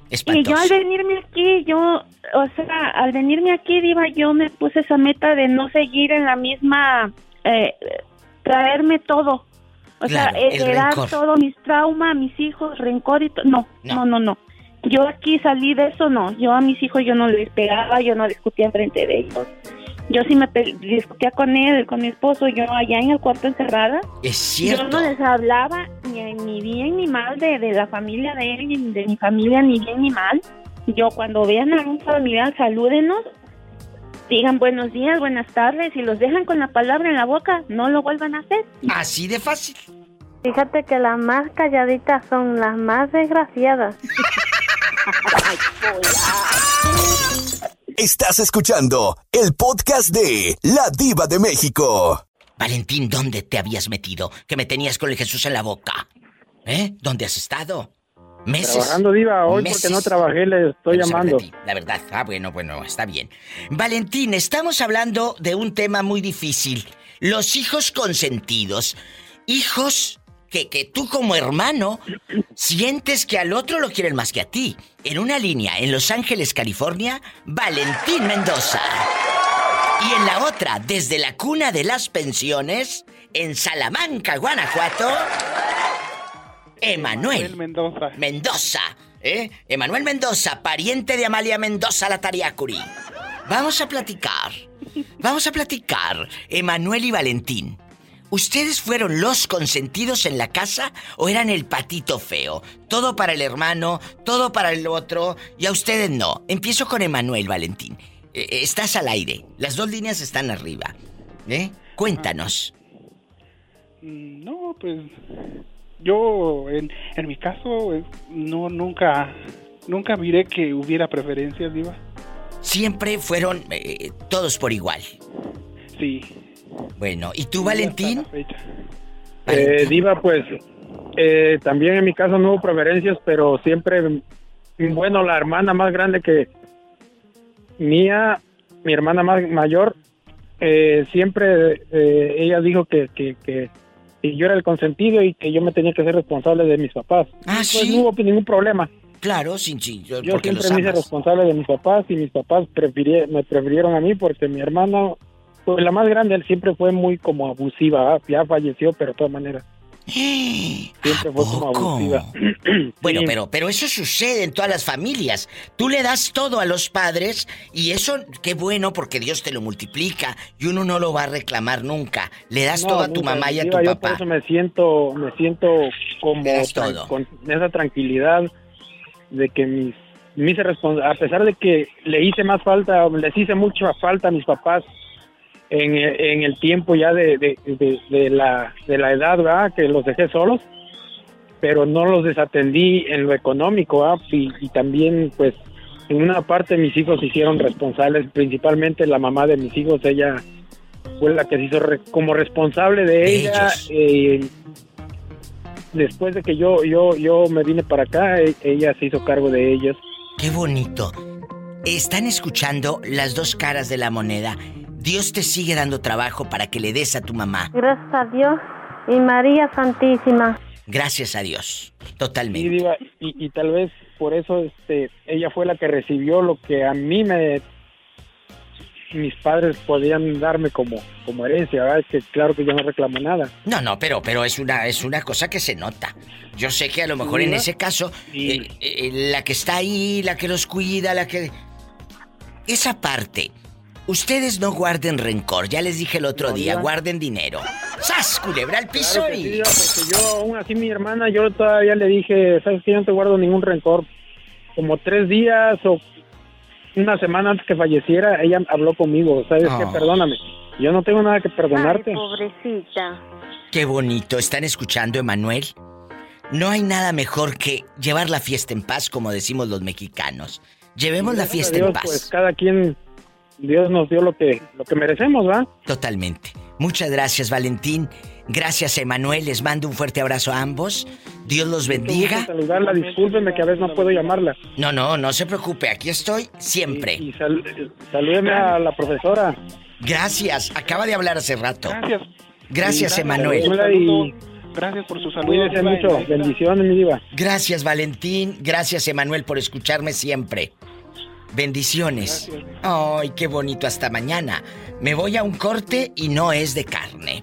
Y Espantoso. yo al venirme aquí, yo, o sea, al venirme aquí, Diva, yo me puse esa meta de no seguir en la misma, eh, traerme todo. O Claro, sea, heredar rencor. todo, mis traumas, mis hijos, rencor y todo. No, no, no, no. Yo aquí salí de eso, no. Yo a mis hijos yo no les pegaba, yo no discutía frente de ellos. Yo sí me discutía con él, con mi esposo, yo allá en el cuarto encerrada. Es cierto. Yo no les hablaba ni, ni bien ni mal de, de la familia de él, ni de mi familia, ni bien ni mal. Yo cuando vean a un familiar, salúdenos, digan buenos días, buenas tardes, y los dejan con la palabra en la boca, no lo vuelvan a hacer. Así de fácil. Fíjate que las más calladitas son las más desgraciadas. Estás escuchando el podcast de La Diva de México. Valentín, ¿dónde te habías metido? Que me tenías con el Jesús en la boca. ¿Eh? ¿Dónde has estado? ¿Meses? Trabajando, Diva. Hoy Meses. porque no trabajé le estoy llamando. La verdad. Ah, bueno, bueno, está bien. Valentín, estamos hablando de un tema muy difícil. Los hijos consentidos. Hijos que, que tú como hermano sientes que al otro lo quieren más que a ti. En una línea, en Los Ángeles, California, Valentín Mendoza. Y en la otra, desde la cuna de las pensiones, en Salamanca, Guanajuato, Emanuel Mendoza. Mendoza, ¿eh? Emanuel Mendoza, pariente de Amalia Mendoza la Tariacuri. Vamos a platicar. Vamos a platicar, Emanuel y Valentín. ¿Ustedes fueron los consentidos en la casa o eran el patito feo? Todo para el hermano, todo para el otro y a ustedes no. Empiezo con Emanuel, Valentín. Eh, eh, estás al aire. Las dos líneas están arriba. ¿Eh? Cuéntanos. Mm, No, pues yo en, en mi caso eh, no nunca nunca miré que hubiera preferencias, diva. Siempre fueron eh, todos por igual. Sí. Bueno, ¿y tú, Valentín? Eh, Diva, pues eh, también en mi caso no hubo preferencias, pero siempre, bueno, la hermana más grande que mía, mi hermana más mayor, eh, siempre eh, ella dijo que, que, que, que yo era el consentido y que yo me tenía que ser responsable de mis papás. Ah, pues sí. no hubo ningún problema. Claro, sin sin Yo siempre los me hice responsable de mis papás y mis papás me prefirieron a mí porque mi hermana, pues la más grande, él siempre fue muy como abusiva, ¿ah? ya falleció, pero de todas maneras. Siempre fue como abusiva. Bueno, Sí. pero, pero eso sucede en todas las familias. Tú le das todo a los padres y eso, qué bueno, porque Dios te lo multiplica y uno no lo va a reclamar nunca. Le das No, todo a tu mamá y a tu yo por papá. eso me siento, me siento como todo. con esa tranquilidad de que mis, respons- a pesar de que le hice más falta, les hice mucha falta a mis papás en, en el tiempo ya de, de, de- de la, de la edad, ¿verdad? Que los dejé solos, pero no los desatendí en lo económico, ¿verdad? Y, y también, pues, en una parte mis hijos se hicieron responsables, principalmente la mamá de mis hijos, ella fue la que se hizo re- como responsable de, ella. eh, después de que yo, yo, yo me vine para acá, e- ella se hizo cargo de ellos. Qué bonito. Están escuchando las dos caras de la moneda. Dios te sigue dando trabajo para que le des a tu mamá. Gracias a Dios y María Santísima. Gracias a Dios. Sí, Totalmente. Diva, y, y tal vez por eso este, ella fue la que recibió lo que a mí me mis padres podían darme como, como herencia, ¿verdad? Que claro que yo no reclamo nada. No, no, pero, pero es una, es una cosa que se nota. Yo sé que a lo mejor en ese caso, eh, eh, la que está ahí, la que los cuida, la que. esa parte. Ustedes no guarden rencor, ya les dije el otro No, día, ya. guarden dinero. ¡Sas, culebra al piso Claro y... sí, porque yo, aún así, mi hermana, yo todavía le dije, sabes que yo no te guardo ningún rencor. Como tres días o una semana antes que falleciera, ella habló conmigo, sabes que Ah. perdóname. Yo no tengo nada que perdonarte. pobrecita. Qué bonito, ¿están escuchando, Emanuel? No hay nada mejor que llevar la fiesta en paz, como decimos los mexicanos. Llevemos la fiesta Dios, en paz. Pues cada quien, Dios nos dio lo que, lo que merecemos, ¿va? Totalmente. Muchas gracias, Valentín. Gracias, Emanuel. Les mando un fuerte abrazo a ambos. Dios los bendiga. Saludarla, discúlpeme que a veces no puedo llamarla. No, no, no se preocupe. Aquí estoy siempre. Y sal- salúdeme a la profesora. Gracias. Acaba de hablar hace rato. Gracias. Gracias, Emanuel. Gracias por su salud. cuídese mucho. Bendiciones, mi diva. Gracias, Valentín. Gracias, Emanuel, por escucharme siempre. Bendiciones. Ay, qué bonito. Hasta mañana. Me voy a un corte y no es de carne.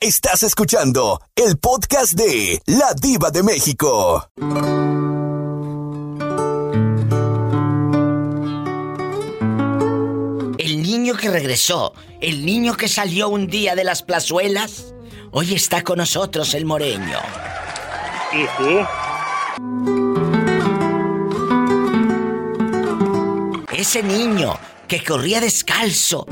Estás escuchando el podcast de La Diva de México. El niño que regresó, el niño que salió un día de las plazuelas, hoy está con nosotros el moreño. Sí, sí. Ese niño que corría descalzo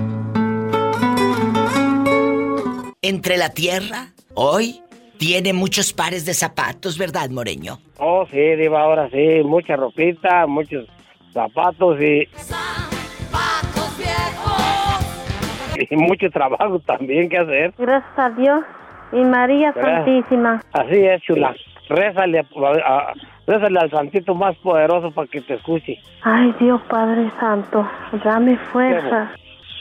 entre la tierra, hoy tiene muchos pares de zapatos, ¿verdad, Moreño? Oh, sí, Diva, ahora sí. Mucha ropita, muchos zapatos y... Y mucho trabajo también que hacer. Gracias a Dios y María ¿Verdad? Santísima. Así es, chula. Rézale, a- a- rézale al santito más poderoso para que te escuche. Ay, Dios Padre Santo, dame fuerza.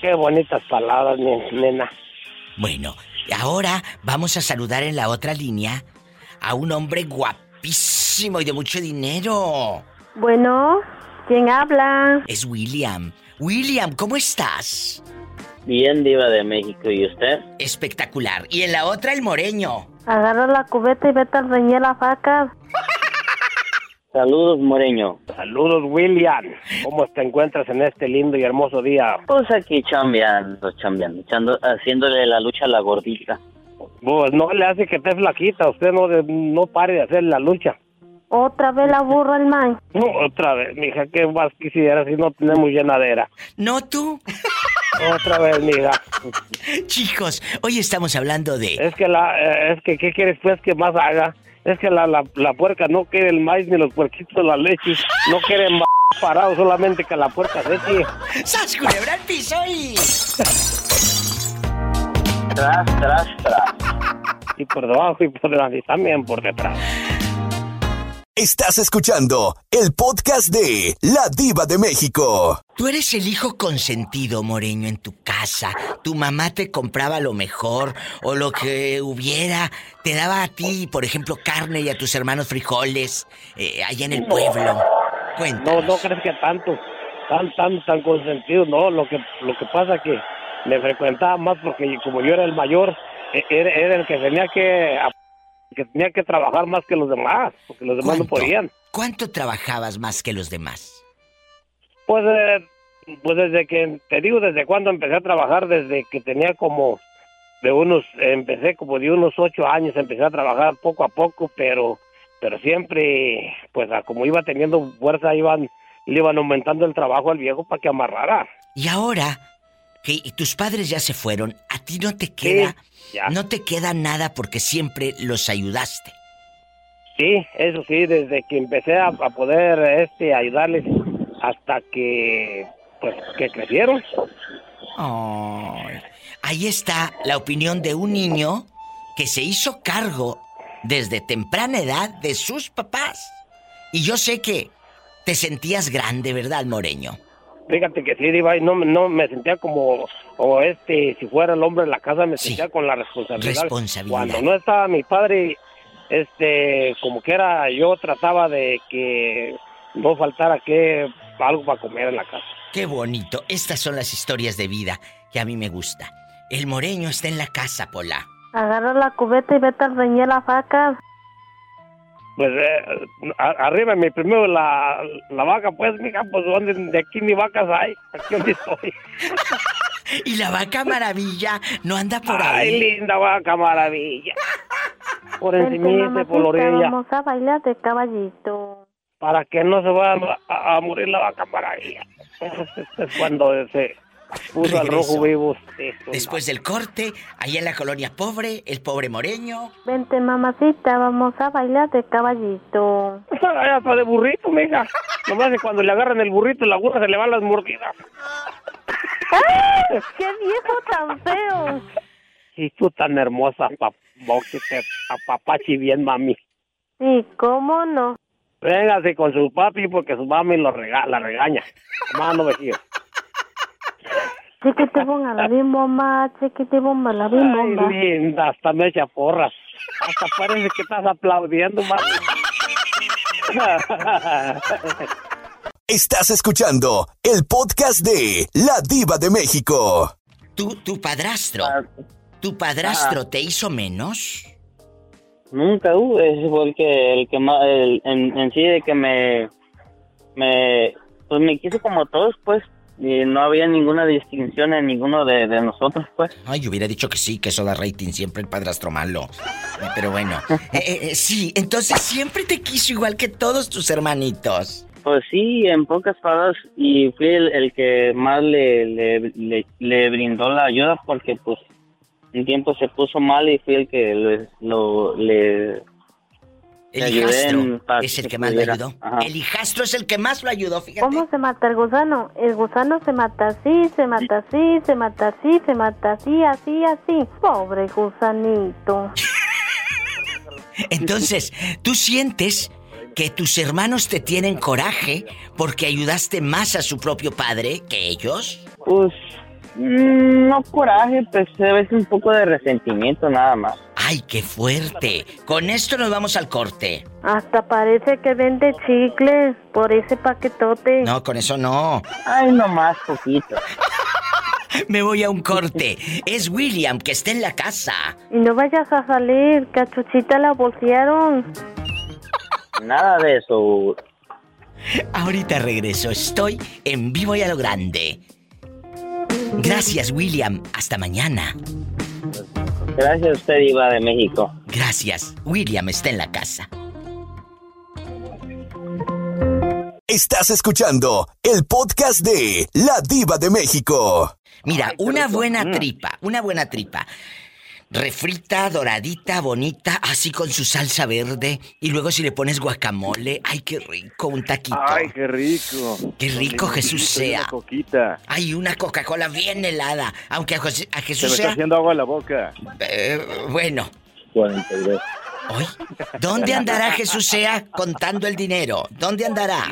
Qué bonitas palabras, mi- nena. Bueno, ahora vamos a saludar en la otra línea a un hombre guapísimo y de mucho dinero. Bueno, ¿quién habla? Es William. William, ¿cómo estás? Bien, Diva de México. ¿Y usted? Espectacular. Y en la otra, el moreño. Agarra la cubeta y vete a reñir las vacas. Saludos, Moreño. Saludos, William. ¿Cómo te encuentras en este lindo y hermoso día? Pues aquí chambeando, chambeando, echando- haciéndole la lucha a la gordita. Pues no le hace que esté flaquita. Usted no, de- no pare de hacer la lucha. Otra vez la burra el man. No, otra vez, mija, ¿qué más quisiera si no tenemos llenadera? No tú. Otra vez, mija. Chicos, hoy estamos hablando de... Es que la, eh, es que, ¿qué quieres pues que más haga? Es que la, la, la puerca no quiere el maíz ni los puerquitos la leche. No quiere ma- parado, solamente que la puerca se eche. ¡Sas, culebra al piso y... Tras, tras, tras. Y por debajo y por delante y también por detrás. Estás escuchando el podcast de La Diva de México. Tú eres el hijo consentido, Moreño, en tu casa. Tu mamá te compraba lo mejor o lo que hubiera. Te daba a ti, por ejemplo, carne y a tus hermanos frijoles eh, allá en el pueblo. No, no crees que tanto, tan, tan, tan consentido, no. Lo que, lo que pasa que me frecuentaba más porque como yo era el mayor, e- era, era el que tenía que, que tenía que trabajar más que los demás, porque los demás no podían. ¿Cuánto trabajabas más que los demás? Pues, eh, pues desde que, te digo, desde cuando empecé a trabajar, desde que tenía como de unos, empecé como de unos ocho años, empecé a trabajar poco a poco, pero, pero siempre, pues como iba teniendo fuerza, iban, le iban aumentando el trabajo al viejo para que amarrara. Y ahora que tus padres ya se fueron, a ti no te queda, no te queda nada porque siempre los ayudaste. Sí, eso sí, desde que empecé a, a poder este ayudarles hasta que pues que crecieron. Ay, Ahí está la opinión de un niño que se hizo cargo desde temprana edad de sus papás. Y yo sé que te sentías grande, ¿verdad, Moreño? Fíjate que sí, Diva, no, no me sentía como, o este, si fuera el hombre de la casa, me sentía con la responsabilidad. Responsabilidad. Cuando no estaba mi padre, este, como que era, yo trataba de que no faltara que algo para comer en la casa. Qué bonito. Estas son las historias de vida que a mí me gusta. El Moreño está en la casa, Pola. Agarra la cubeta y vete a reñir las vacas. Pues eh, arriba mi primero la, la vaca, pues, mija, pues donde de aquí ni vacas hay, aquí donde estoy. Y la vaca maravilla no anda por Ay, ahí. linda vaca maravilla. Por encima, por la orilla. vamos a bailar de caballito. Para que no se vaya a, a morir la vaca maravilla. Es cuando se puso al rojo vivo. Después del corte, allá en la colonia pobre, el pobre moreño. Vente, mamacita, vamos a bailar de caballito. Ay, hasta de burrito, mija. Nomás que cuando le agarran el burrito, la burra se le van las mordidas. ¡Ay! ¡Qué viejo tan feo! Y tú tan hermosa, pap que te apapachi bien, mami. Sí, ¿cómo no? Véngase con su papi porque su mami lo rega la regaña. Más no Chiquite bomba la bim bomba, chiquite bomba la bim bomba. Ay, linda, hasta me echa porras. Hasta parece que estás aplaudiendo, mami. Estás escuchando el podcast de La Diva de México. Tu, tu padrastro. Ah. ¿Tu padrastro te hizo menos? Nunca hubo, es porque el que más, el, en, en sí de que me, me, pues me quiso como todos, pues, y no había ninguna distinción en ninguno de, de nosotros, pues. Ay, yo hubiera dicho que sí, que eso da rating, siempre el padrastro malo. Eh, Pero bueno, eh, eh, eh, sí, entonces siempre te quiso igual que todos tus hermanitos. Pues sí, en pocas palabras, y fui el, el que más le, le, le, le brindó la ayuda porque pues un tiempo se puso mal y fui el que lo, le, le El ayudé hijastro es el que más lo ayudó. Ajá. El hijastro es el que más lo ayudó, fíjate. ¿Cómo se mata el gusano? El gusano se mata así, se mata así, se mata así, se mata así, así, así. Pobre gusanito. Entonces, ¿tú sientes que tus hermanos te tienen coraje porque ayudaste más a su propio padre que ellos? Pues mm, no coraje, pues a veces un poco de resentimiento nada más. ¡Ay, qué fuerte! Con esto nos vamos al corte. Hasta parece que vende chicles por ese paquetote. No, con eso no. Ay, nomás poquito. Me voy a un corte. Es William que está en la casa. Y no vayas a salir, que a Chuchita la bolsearon. Nada de eso. Ahorita regreso. Estoy en vivo y a lo grande. Gracias, William. Hasta mañana. Gracias a usted, Iba de México. Gracias. William está en la casa. Estás escuchando el podcast de La Diva de México. Mira, una buena tripa, una buena tripa. Refrita, doradita, bonita, así con su salsa verde. Y luego si le pones guacamole, ¡ay, qué rico! Un taquito. Ay, qué rico. Qué rico Con Jesús limonito y sea. Una coquita. Hay una Coca-Cola bien helada. Aunque a, José- a Se Jesús me está sea. haciendo agua en la boca. eh, bueno. 42. Hoy, ¿dónde andará Jesús sea contando el dinero? ¿Dónde andará?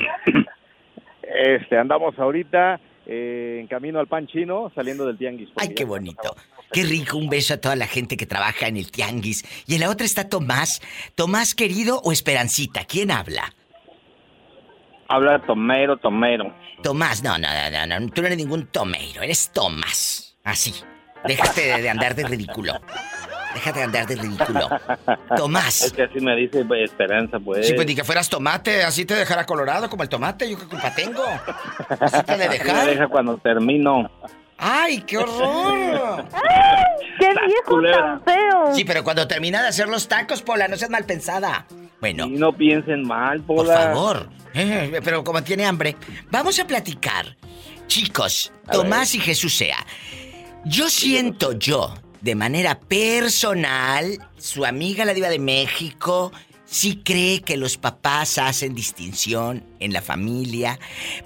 Este, andamos ahorita eh, en camino al pan chino, saliendo del tianguis. Ay, qué bonito. Qué rico, un beso a toda la gente que trabaja en el tianguis. Y en la otra está Tomás. Tomás querido o Esperancita, ¿quién habla? Habla Tomero, Tomero. Tomás, no, no, no, no, no, tú no eres ningún Tomeiro, eres Tomás. Así. Déjate de, andar de ridículo. Déjate de andar de ridículo. Tomás. Es que así me dice pues, Esperanza, pues. Sí, pues ni que fueras tomate, así te dejará colorado como el tomate, yo qué culpa tengo. Así te de Así me dejar. deja cuando termino. ¡Ay, qué horror! ¡Qué viejo tan feo! Sí, pero cuando termina de hacer los tacos, Pola, no seas mal pensada. Bueno. Y no piensen mal, Por Pola. favor. Eh, pero como tiene hambre, vamos a platicar. Chicos, Tomás y Jesús sea. Yo siento yo, de manera personal, su amiga la diva de México, sí cree que los papás hacen distinción en la familia.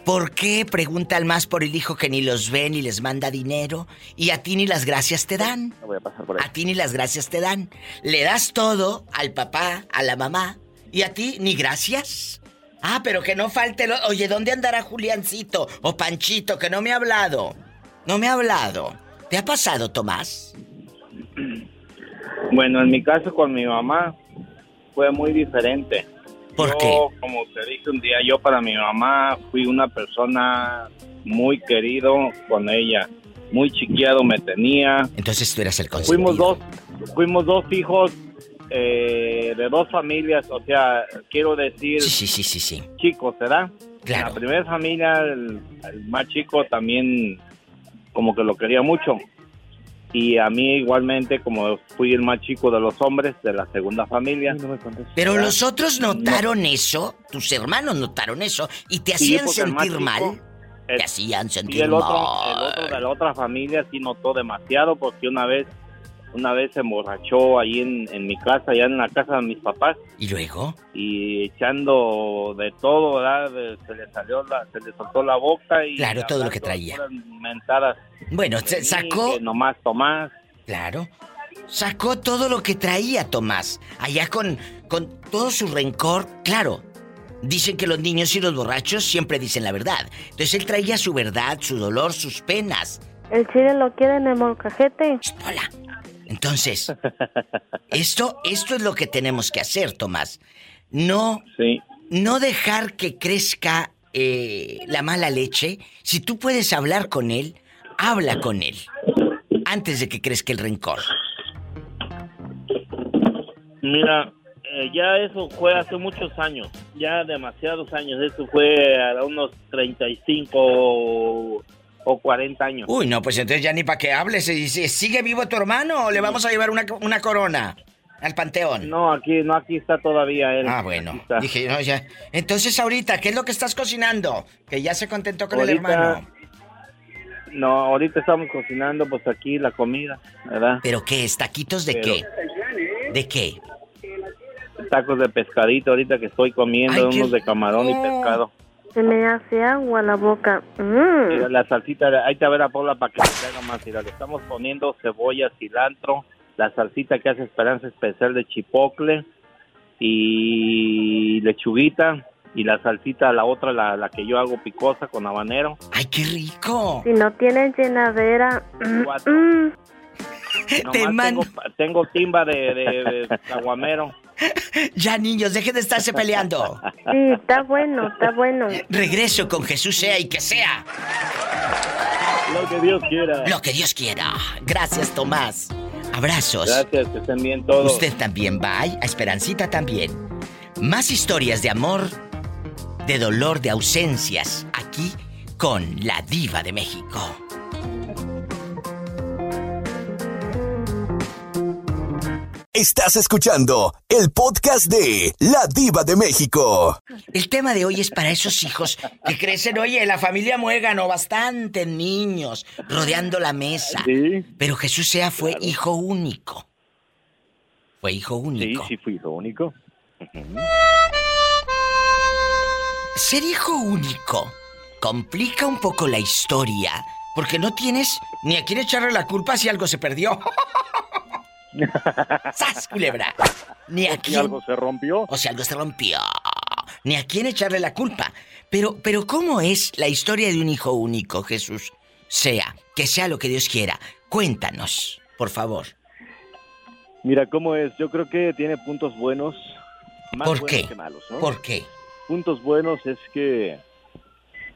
¿Por qué preguntan más por el hijo que ni los ve ni les manda dinero? Y a ti ni las gracias te dan. No voy a pasar por ahí. A ti ni las gracias te dan. Le das todo al papá, a la mamá, y a ti ni gracias. Ah, pero que no falte lo... Oye, ¿dónde andará Juliancito o Panchito que no me ha hablado? No me ha hablado. ¿Te ha pasado, Tomás? Bueno, en mi caso con mi mamá fue muy diferente. ¿Por yo, qué? como te dije un día, yo para mi mamá fui una persona muy querido con ella. Muy chiqueado me tenía. Entonces tú eras el consentido. Fuimos dos, fuimos dos hijos eh, de dos familias, o sea, quiero decir... Sí, sí, sí, sí. Chicos, ¿verdad? Claro. La primera familia, el, el más chico también como que lo quería mucho. Y a mí igualmente, como fui el más chico de los hombres de la segunda familia. Pero ¿verdad? los otros notaron eso, tus hermanos notaron eso, y te hacían sentir chico, mal. el- Te hacían Y sentir el otro, mal. el otro de la otra familia sí notó demasiado porque una vez, una vez se emborrachó ahí en, en mi casa, allá en la casa de mis papás. ¿Y luego? Y echando de todo, ¿verdad? Se le salió la, se le soltó la boca y Claro, todo lo que traía. mentadas Bueno, se sacó. que nomás Tomás. Claro. Sacó todo lo que traía Tomás. Allá con, con todo su rencor. Claro. Dicen que los niños y los borrachos siempre dicen la verdad. Entonces él traía su verdad, su dolor, sus penas. El chile lo quiere en el molcajete. Hola. Entonces, esto, esto es lo que tenemos que hacer, Tomás. No, no dejar que crezca eh, la mala leche. Si tú puedes hablar con él, habla con él. Antes de que crezca el rencor. Mira, eh, ya eso fue hace muchos años, ya demasiados años. Eso fue a unos 35 o, o 40 años. Uy, no, pues entonces ya ni para qué hables. Si- si- ¿Sigue vivo tu hermano o le vamos a llevar una, una corona al panteón? No, aquí no, aquí está todavía él. Ah, bueno. Dije, no, ya. Entonces ahorita, ¿qué es lo que estás cocinando? Que ya se contentó con el hermano. No, ahorita estamos cocinando pues aquí la comida, ¿verdad? ¿Pero qué es? ¿Taquitos de Pero- qué? ¿De qué? Tacos de pescadito ahorita que estoy comiendo, Ay, qué unos de camarón y pescado. Se me hace agua la boca. Mm. Mira, la salsita, ahí te ver a Paula para que se haga más. Mira, le estamos poniendo cebolla, cilantro, la salsita que hace Esperanza Especial de chipocle y lechuguita y la salsita, la otra, la, la que yo hago picosa con habanero. ¡Ay, qué rico! Si no tienen llenadera. mm, mm. Nomás tengo, tengo timba de, de, de caguamero. Ya, niños, dejen de estarse peleando. Sí, está bueno, está bueno. Regreso con Jesús sea y que sea. Lo que Dios quiera. Lo que Dios quiera. Gracias, Tomás. Abrazos. Gracias, que estén bien todos. Usted también, bye. A Esperancita también. Más historias de amor, de dolor, de ausencias, aquí con la diva de México. Estás escuchando el podcast de La Diva de México. El tema de hoy es para esos hijos que crecen, oye, la familia Muégano, bastantes niños rodeando la mesa. Pero Jesús sea fue hijo único. Fue hijo único. Sí, sí fui hijo único. Ser hijo único complica un poco la historia, porque no tienes ni a quién echarle la culpa si algo se perdió. ¡Sas, culebra! Ni Si algo se rompió. O si algo se rompió. Ni a quién echarle la culpa. Pero, pero ¿cómo es la historia de un hijo único, Jesús? Sea, que sea lo que Dios quiera. Cuéntanos, por favor. Mira, ¿cómo es? Yo creo que tiene puntos buenos, más ¿Por buenos qué? que malos, ¿no? ¿Por qué? Puntos buenos es que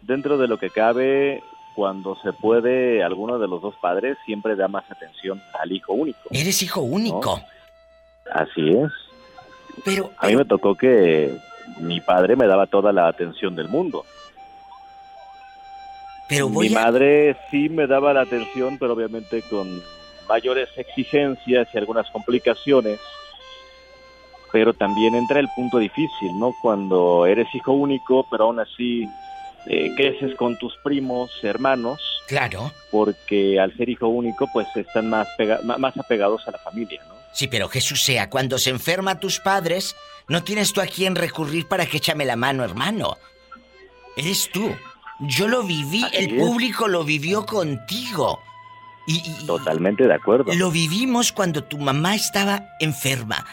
dentro de lo que cabe, cuando se puede, alguno de los dos padres siempre da más atención al hijo único. Eres hijo único. Así es. Pero, A mí me tocó que mi padre me daba toda la atención del mundo. Pero voy Mi a... madre sí me daba la atención, pero obviamente con mayores exigencias y algunas complicaciones. Pero también entra el punto difícil, ¿no? Cuando eres hijo único, pero aún así eh, creces con tus primos, hermanos, Claro. porque al ser hijo único, pues están más, pega- más apegados a la familia, ¿no? Sí, pero Jesús sea, cuando se enferma tus padres, no tienes tú a quién recurrir para que échame la mano, hermano. Eres tú. Yo lo viví, Así el es. público lo vivió contigo. Y, y- Totalmente de acuerdo. Lo vivimos cuando tu mamá estaba enferma.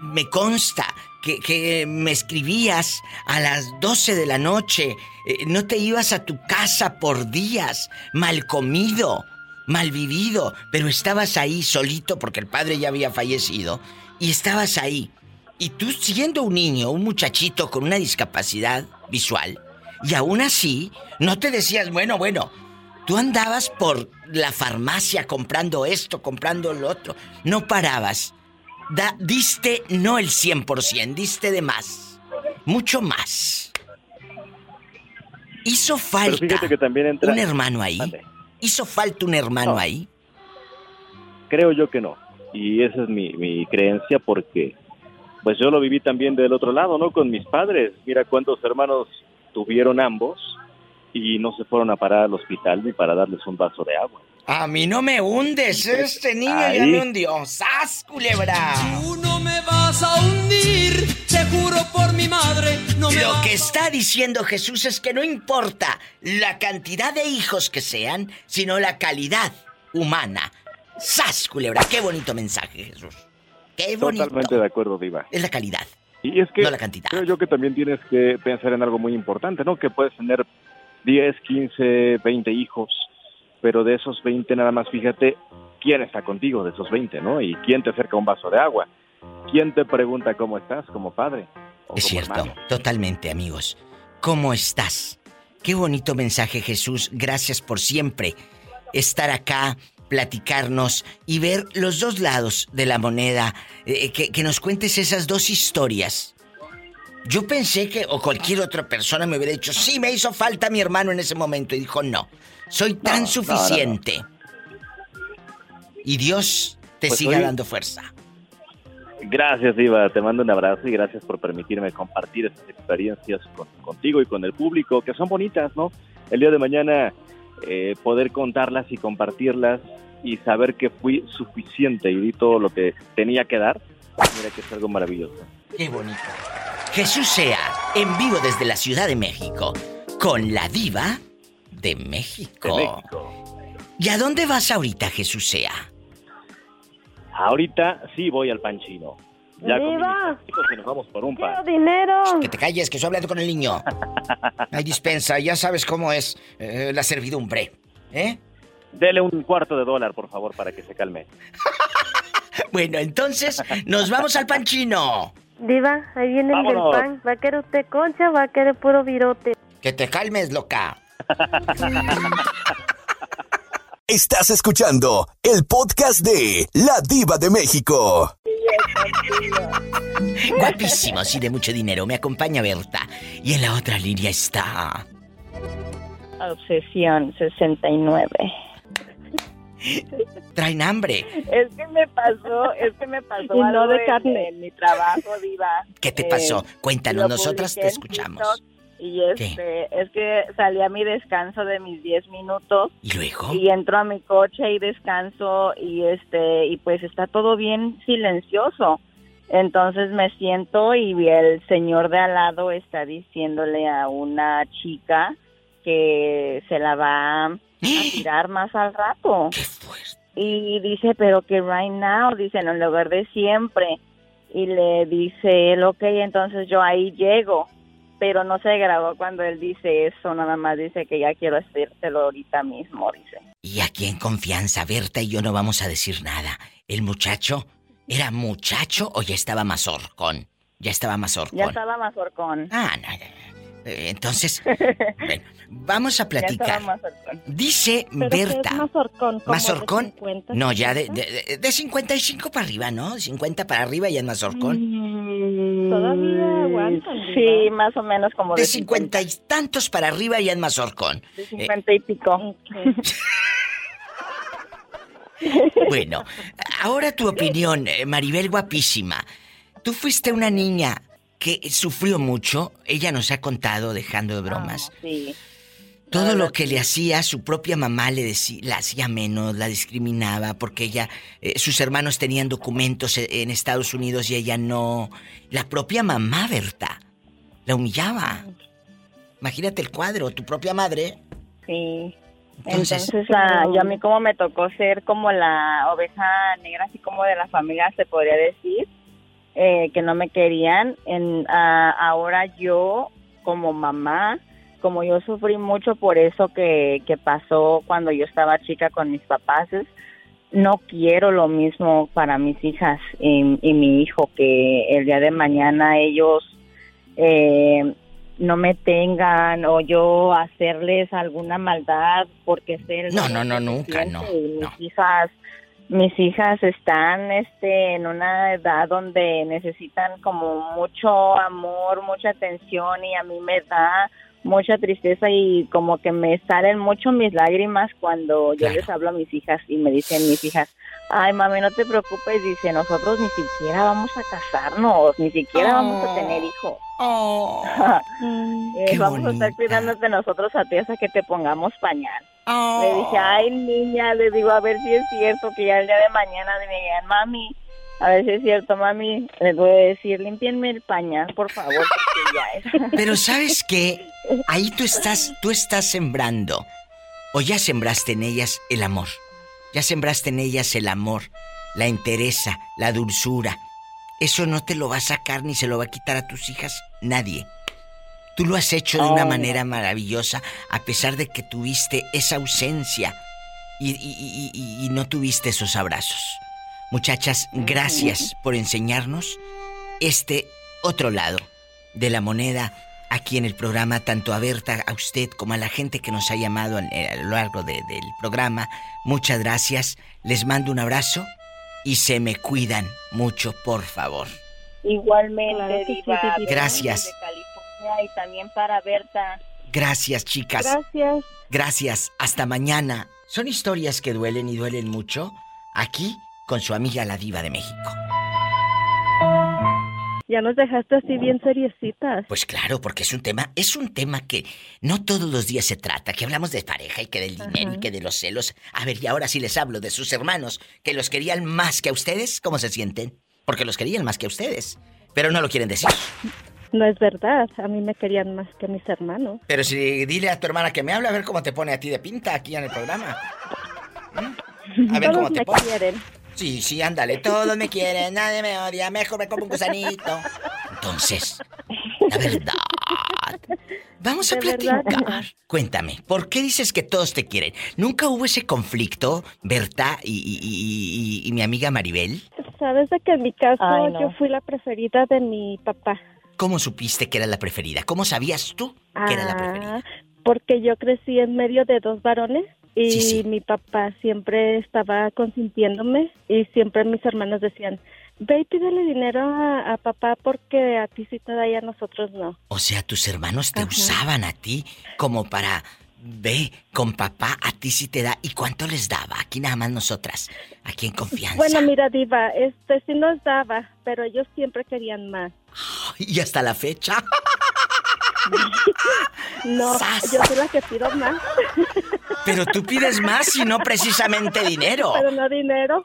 Me consta que, que me escribías a las 12 de la noche. eh, no te ibas a tu casa por días, mal comido, mal vivido, pero estabas ahí solito porque el padre ya había fallecido. Y estabas ahí. Y tú siendo un niño, un muchachito con una discapacidad visual, y aún así, no te decías, bueno, bueno, Tú andabas por la farmacia comprando esto, comprando lo otro. No parabas. Da, diste no el 100%, diste de más. Mucho más. ¿Hizo falta fíjate que también entra... un hermano ahí? ¿Hizo falta un hermano No. ahí? Creo yo que no. Y esa es mi, mi creencia porque pues yo lo viví también del otro lado, ¿no? Con mis padres. Mira cuántos hermanos tuvieron ambos y no se fueron a parar al hospital ni para darles un vaso de agua. A mí no me hundes, este niño ya Ahí. me hundió. ¡Sas, culebra! Tú no me vas a hundir, te juro por mi madre, no me Lo que está diciendo Jesús es que no importa la cantidad de hijos que sean, sino la calidad humana. ¡Sas, culebra! ¡Qué bonito mensaje, Jesús! ¡Qué bonito! Totalmente de acuerdo, Diva. Es la calidad. Y es que No la cantidad. creo yo que también tienes que pensar en algo muy importante, ¿no? Que puedes tener 10, 15, 20 hijos, pero de esos 20 nada más fíjate quién está contigo de esos 20, ¿no? Y quién te acerca un vaso de agua. ¿Quién te pregunta cómo estás como padre? o Es como cierto, hermano? totalmente, amigos. ¿Cómo estás? Qué bonito mensaje, Jesús. Gracias por siempre estar acá, platicarnos y ver los dos lados de la moneda. eh, que, que nos cuentes esas dos historias. Yo pensé que, o cualquier otra persona me hubiera dicho, sí, me hizo falta mi hermano en ese momento. Y dijo, no, soy tan no, no, suficiente. Y Dios te Pues siga dando fuerza. Gracias, Diva. Te mando un abrazo y gracias por permitirme compartir estas experiencias con- contigo y con el público, que son bonitas, ¿no? El día de mañana eh, poder contarlas y compartirlas y saber que fui suficiente y di todo lo que tenía que dar, mira que es algo maravilloso. Qué bonito. Jesús sea en vivo desde la Ciudad de México con la diva de México. De México. ¿Y a dónde vas ahorita, Jesús sea? Ahorita sí voy al panchino. Ya ¡Diva! y nos vamos por un ¡Quiero pan. dinero! Que te calles, que estoy hablando con el niño. Hay dispensa, ya sabes cómo es eh, la servidumbre. ¿Eh? Dele un cuarto de dólar, por favor, para que se calme. Bueno, entonces nos vamos al panchino. Diva, ahí viene el del pan. ¿Va a querer usted concha o va a querer puro virote? Que te calmes, loca. Estás escuchando el podcast de La Diva de México. Guapísimos y de mucho dinero. Me acompaña Berta. Y en la otra línea está. Obsesión 69. Traen hambre. Es que me pasó, es que me pasó Y no algo de en- carne. En, mi trabajo, diva. ¿Qué te Eh, pasó? Cuéntanos, lo nosotras te escuchamos. Y este, es que salí a mi descanso de mis 10 minutos ¿Y luego? y entro a mi coche y descanso y este y pues está todo bien silencioso. Entonces me siento y el señor de al lado está diciéndole a una chica que se la va a tirar más al rato. Y dice, pero que right now, dice, en lugar de siempre. Y le dice él, ok, entonces yo ahí llego. Pero no se grabó cuando él dice eso, nada más dice que ya quiero hacértelo ahorita mismo, dice. Y aquí en confianza, Berta y yo no vamos a decir nada. ¿El muchacho era muchacho o ya estaba mazorcón? Ya estaba mazorcón. Ya estaba mazorcón. Ah, no, no, no. Eh, Entonces, bueno, vamos a platicar. mazorcón. Dice ¿Pero qué es Berta. mazorcón? ¿Como de ¿Mazorcón? 50, No, ya de, 50? de, de 55 para arriba, ¿no? 50 para arriba ya es mazorcón. Todavía aguantan, Mm, Sí, más o menos como De de 50 y tantos para arriba ya es mazorcón. De Eh, 50 y pico. Bueno, ahora tu opinión, eh, Maribel guapísima. Tú fuiste una niña que sufrió mucho, ella nos ha contado, dejando de bromas. Sí. Todo lo que le hacía, su propia mamá le decía, la hacía menos, la discriminaba, porque ella, eh, sus hermanos tenían documentos eh, en Estados Unidos y ella no. La propia mamá, Berta, la humillaba. Imagínate el cuadro, tu propia madre. Sí. Entonces- Entonces, ah, yo a mí como me tocó ser como la oveja negra, así como de la familia, se podría decir, eh, que no me querían. En, ah, ahora yo, como mamá, como yo sufrí mucho por eso que, que pasó cuando yo estaba chica con mis papás, no quiero lo mismo para mis hijas y, y mi hijo, que el día de mañana ellos eh, no me tengan o yo hacerles alguna maldad porque sé el No, no, no, nunca, no, y mis hijas mis hijas están este en una edad donde necesitan como mucho amor, mucha atención y a mí me da mucha tristeza y como que me salen mucho mis lágrimas cuando yo les hablo a mis hijas y me dicen mis hijas, ay mami, no te preocupes, dice, nosotros ni siquiera vamos a casarnos, ni siquiera vamos a tener hijos. Eh, Qué vamos a estar cuidándote nosotros a ti hasta que te pongamos pañal. Le dije, ay niña, le digo, a ver si es cierto que ya el día de mañana me digan, mami, a ver si es cierto, mami, les voy a decir, limpienme el pañal, por favor, porque ya es. Pero ¿sabes qué? Ahí tú estás, tú estás sembrando. O ya sembraste en ellas el amor. Ya sembraste en ellas el amor, la entereza, la dulzura. Eso no te lo va a sacar ni se lo va a quitar a tus hijas nadie. Tú lo has hecho de una manera maravillosa a pesar de que tuviste esa ausencia y, y- y- y- y no tuviste esos abrazos. Muchachas, gracias por enseñarnos este otro lado de la moneda aquí en el programa, tanto a Berta, a usted, como a la gente que nos ha llamado en- eh, a lo largo de- del programa. Muchas gracias, les mando un abrazo y se me cuidan mucho, por favor. Igualmente, Claro sí. Gracias. Desde California y también para Berta. Gracias, chicas. Gracias. Gracias, hasta mañana. Son historias que duelen y duelen mucho aquí con su amiga la diva de México. Ya nos dejaste así bien seriecitas. Pues claro, porque es un tema, es un tema que no todos los días se trata, que hablamos de pareja y que del dinero y que de los celos. A ver, y ahora sí les hablo de sus hermanos, que los querían más que a ustedes, ¿cómo se sienten? Porque los querían más que a ustedes, pero no lo quieren decir. No es verdad, a mí me querían más que mis hermanos. Pero si dile a tu hermana que me hable a ver cómo te pone a ti de pinta aquí en el programa. ¿Mm? A ver Todos cómo te me quieren. Sí, sí, ándale. Todos me quieren, nadie me odia, mejor me como un gusanito. Entonces, la verdad. Vamos a verdad. platicar. Cuéntame, ¿por qué dices que todos te quieren? ¿Nunca hubo ese conflicto, Berta y, y- y- y- y mi amiga Maribel? Sabes de que en mi caso Ay, no. yo fui la preferida de mi papá. ¿Cómo supiste que era la preferida? ¿Cómo sabías tú que era la preferida? Ah, porque yo crecí en medio de dos varones y Sí, sí. mi papá siempre estaba consintiéndome y siempre mis hermanos decían, ve y pídele dinero a, a papá porque a ti sí te da y a nosotros no. O sea, tus hermanos te usaban a ti como para... Ve, con papá a ti sí te da. ¿Y cuánto les daba? Aquí nada más nosotras. Aquí en confianza. Bueno, mira, Diva, este sí nos daba, pero ellos siempre querían más. Y hasta la fecha. No, ¡Sas! yo soy la que pido más, Pero tú pides más y no precisamente dinero. pero no dinero.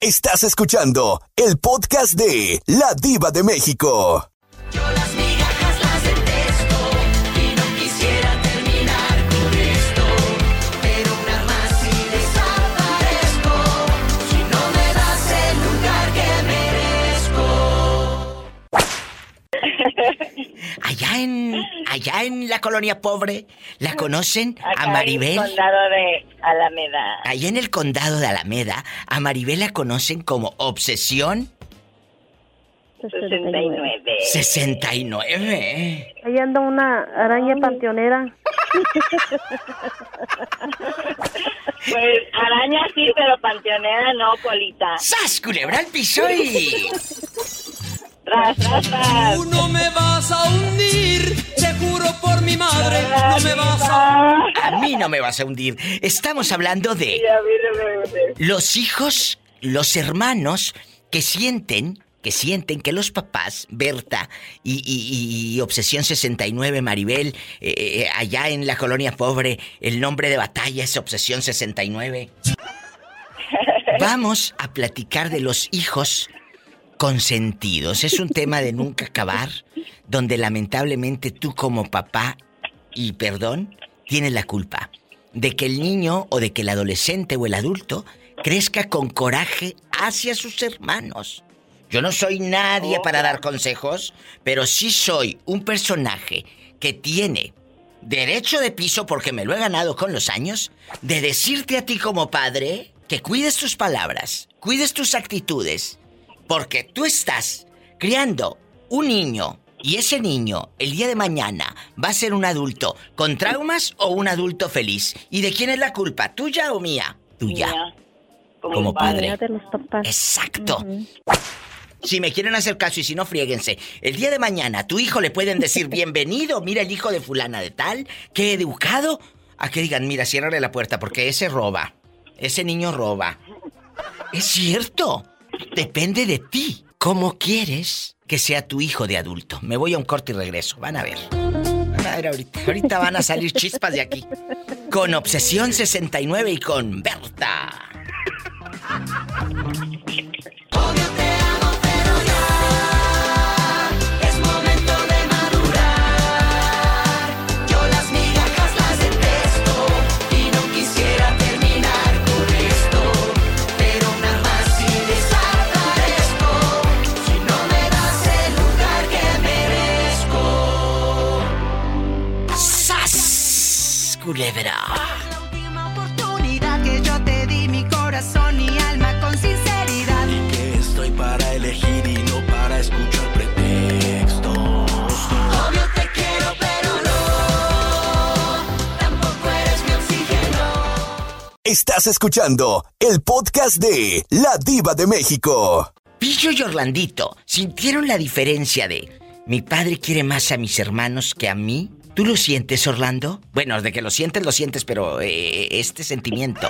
Estás escuchando el podcast de La Diva de México. Las Allá en, allá en la colonia pobre, ¿la conocen? Acá A en Maribel. el condado de Alameda. Allá en el condado de Alameda, a Maribel la conocen como Obsesión 69. 69. Ahí anda una araña panteonera. Pues araña sí, pero panteonera no, colita. ¡Sas, culebra al piso y... Tras, tras, tras. Tú no me vas a hundir, te juro por mi madre, no me vas a A mí no me vas a hundir. Estamos hablando de Y a mí no me gusta. los hijos, los hermanos que sienten, que sienten que los papás, Berta y, y- y Obsesión 69, Maribel, eh, eh, allá en la colonia pobre, el nombre de batalla es Obsesión 69. Vamos a platicar de los hijos consentidos. Es un tema de nunca acabar, donde lamentablemente tú como papá, y perdón, tienes la culpa de que el niño o de que el adolescente o el adulto crezca con coraje hacia sus hermanos. Yo no soy nadie para dar consejos, pero sí soy un personaje que tiene derecho de piso porque me lo he ganado con los años de decirte a ti como padre que cuides tus palabras, cuides tus actitudes, porque tú estás criando un niño Y ese niño, el día de mañana, va a ser un adulto con traumas o un adulto feliz. ¿Y de quién es la culpa? ¿Tuya o mía? Tuya. Mía. Como padre. De los papás. Exacto. Si me quieren hacer caso y si no, friéguense. El día de mañana, a tu hijo le pueden decir bienvenido, mira el hijo de fulana de tal, qué educado. A que digan, mira, ciérrale la puerta porque ese roba. Ese niño roba. Es cierto. Depende de ti. ¿Cómo quieres que sea tu hijo de adulto? Me voy a un corte y regreso. Van a ver. Van a ver ahorita. Ahorita van a salir chispas de aquí. Con Obsesión 69 y con Berta. Culebra. La última oportunidad que yo te di mi corazón y alma con sinceridad. Que estoy para elegir y no para escuchar pretextos. Obvio te quiero, pero no. Tampoco eres mi oxígeno. Estás escuchando el podcast de La Diva de México. Pillo y Orlandito, ¿sintieron la diferencia de mi padre quiere más a mis hermanos que a mí? ¿Tú lo sientes, Orlando? Bueno, de que lo sientes, lo sientes, pero eh, este sentimiento.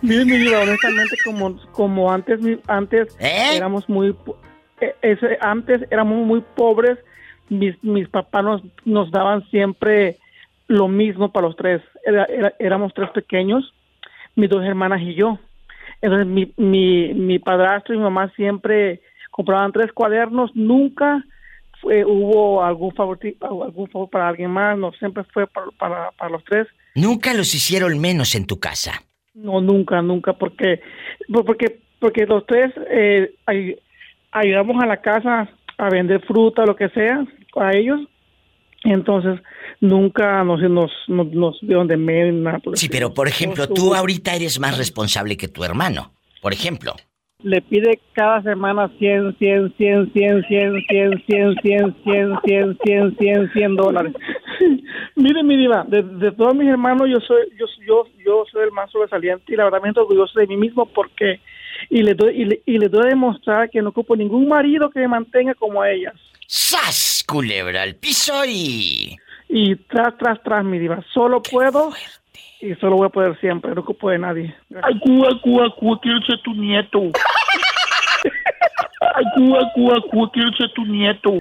Mire, mi vida, honestamente, como, como antes, antes ¿Eh? éramos muy, ese- antes éramos muy pobres, mis, mis papás nos, nos daban siempre lo mismo para los tres. Era- era- éramos tres pequeños, mis dos hermanas y yo. Entonces, mi, mi, mi padrastro y mi mamá siempre compraban tres cuadernos, nunca fue, hubo algún favor, algún favor para alguien más, no, siempre fue para, para, para los tres. Nunca los hicieron menos en tu casa. No, nunca, nunca, porque por- porque porque los tres eh, ay- ayudamos a la casa a vender fruta, lo que sea, a ellos. Entonces, nunca nos, nos, nos, nos vieron de menos. nada Sí, pero por ejemplo, tú ahorita eres más responsable que tu hermano. Por ejemplo. Le pide cada semana 100, 100, 100, 100, 100, 100, 100, 100, 100, 100, 100, 100, 100 dólares. Mire, mi diva, de, de todos mis hermanos, yo soy yo, yo, yo soy el más sobresaliente y la verdad me siento orgulloso de mí mismo porque y le doy y le, y le doy a demostrar que no ocupo ningún marido que me mantenga como a ellas. ¡Sas! Culebra al piso y. Y tras, tras, tras, mi diva, solo puedo y solo voy a poder siempre, no ocupo de nadie. Ay, Cuba, Cuba, Cuba, quiero ser tu nieto. Ay, Cuba, Cuba, Cuba, quiero ser tu nieto.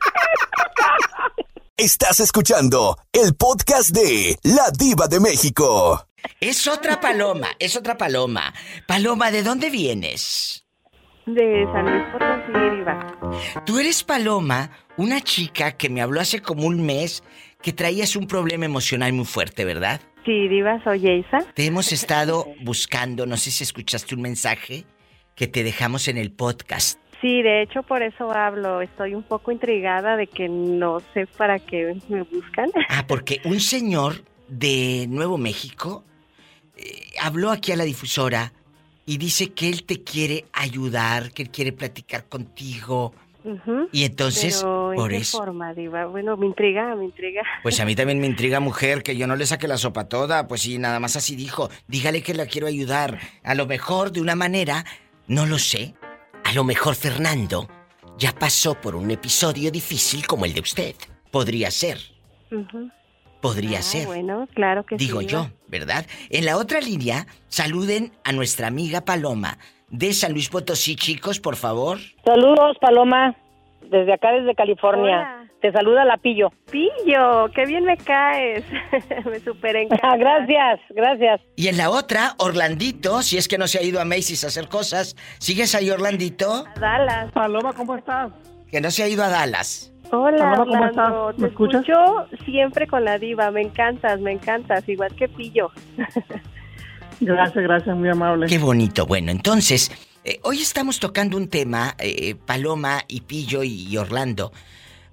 Estás escuchando el podcast de La Diva de México. Es otra paloma, es otra paloma. Paloma, ¿de dónde vienes? De San Luis Potosí, Diva. Tú eres Paloma, una chica que me habló hace como un mes que traías un problema emocional muy fuerte, ¿verdad? Sí, Diva, soy Yeisa. Te hemos estado buscando, no sé si escuchaste un mensaje que te dejamos en el podcast. Sí, de hecho por eso hablo. Estoy un poco intrigada de que no sé para qué me buscan. Ah, porque un señor de Nuevo México eh, habló aquí a la difusora y dice que él te quiere ayudar, que él quiere platicar contigo. Y entonces, Pero, ¿en por qué eso. forma, Diva? Bueno, me intriga, me intriga. Pues a mí también me intriga, mujer, que yo no le saque la sopa toda. Pues sí, nada más así dijo. Dígale que la quiero ayudar. A lo mejor de una manera, no lo sé. A lo mejor Fernando ya pasó por un episodio difícil como el de usted. Podría ser, podría Ah, ser. Bueno, claro que Digo sí. yo, Diva. ¿verdad? En la otra línea, saluden a nuestra amiga Paloma de San Luis Potosí, chicos, por favor. Saludos, Paloma, desde acá, desde California. Hola. Te saluda la Pillo. Pillo, qué bien me caes. me super encanta. gracias, gracias. Y en la otra, Orlandito, si es que no se ha ido a Macy's a hacer cosas. ¿Sigues ahí, Orlandito? Dallas. Paloma, ¿cómo estás? Que no se ha ido a Dallas. Hola, Paloma, ¿cómo Orlando. estás? ¿Me Te escuchas? escucho siempre con la diva. Me encantas, me encantas. Igual que Pillo. Gracias, gracias, muy amable. Qué bonito. Bueno, entonces, eh, hoy estamos tocando un tema, eh, Paloma y Pillo y, y Orlando.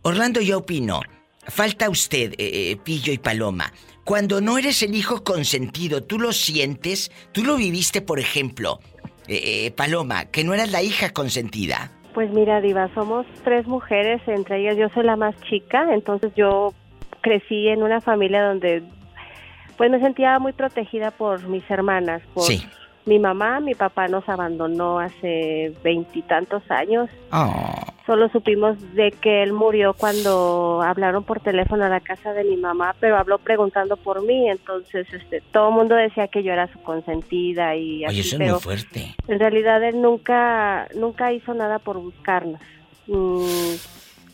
Orlando, yo opino, falta usted, eh, eh, Pillo y Paloma. Cuando no eres el hijo consentido, tú lo sientes, tú lo viviste, por ejemplo, eh, eh, Paloma, que no eras la hija consentida. Pues mira, Diva, somos tres mujeres, entre ellas yo soy la más chica, entonces yo crecí en una familia donde pues me sentía muy protegida por mis hermanas, por Sí. mi mamá, mi papá nos abandonó hace veintitantos años. Oh, Solo supimos de que él murió cuando hablaron por teléfono a la casa de mi mamá, pero habló preguntando por mí, entonces este todo el mundo decía que yo era su consentida y así, oye, eso es muy fuerte. en realidad él nunca nunca hizo nada por buscarnos. Mm,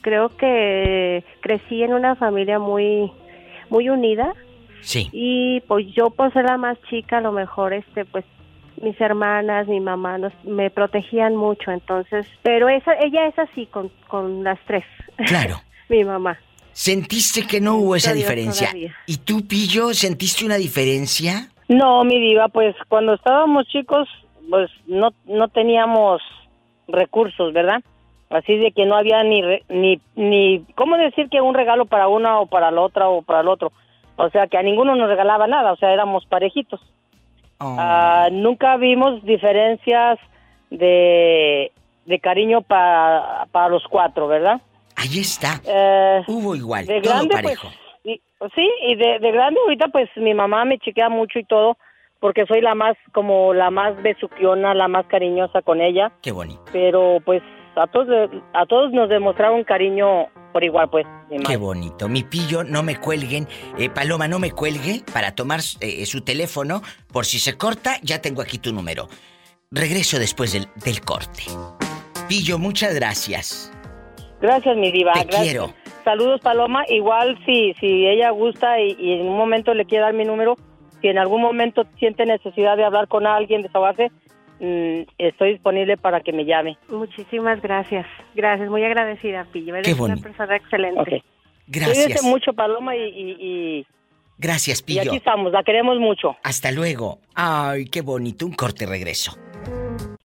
creo que crecí en una familia muy muy unida Sí. y pues yo por ser la más chica a lo mejor este pues mis hermanas, mi mamá nos, me protegían mucho, entonces, pero esa ella es así con, con las tres. Claro. mi mamá. ¿Sentiste que no hubo esa Dios diferencia? todavía. ¿Y tú, Pillo, sentiste una diferencia? No, mi diva, pues cuando estábamos chicos, pues no, no teníamos recursos, ¿verdad? Así de que no había ni, re- ni, ni, ¿cómo decir que un regalo para una o para la otra o para el otro? O sea, que a ninguno nos regalaba nada, o sea, éramos parejitos. Ah, nunca vimos diferencias de, de cariño para, para los cuatro, ¿verdad? Ahí está. Eh, Hubo igual, de todo grande, parejo. pues, y- sí, y de, de grande ahorita pues mi mamá me chequea mucho y todo, porque soy la más, como la más besuquiona, la más cariñosa con ella, Qué bonito. pero pues a todos, a todos nos demostraron cariño por igual, pues. Qué bonito. Mi pillo, no me cuelguen. Eh, Paloma, no me cuelgue para tomar eh, su teléfono. Por si se corta, ya tengo aquí tu número. Regreso después del, del corte. Pillo, muchas gracias. Gracias, mi diva. Te gracias. quiero. Saludos, Paloma. Igual si, si ella gusta y, y en un momento le quiere dar mi número, si en algún momento siente necesidad de hablar con alguien, desahogarse, mm, estoy disponible para que me llame. Muchísimas gracias. Gracias, muy agradecida, Pillo. Eres Qué una persona excelente. Gracias. Cuídese mucho, Paloma, y, y, y- Gracias, y Pillo. aquí estamos. La queremos mucho. Hasta luego. Ay, qué bonito. Un corte regreso.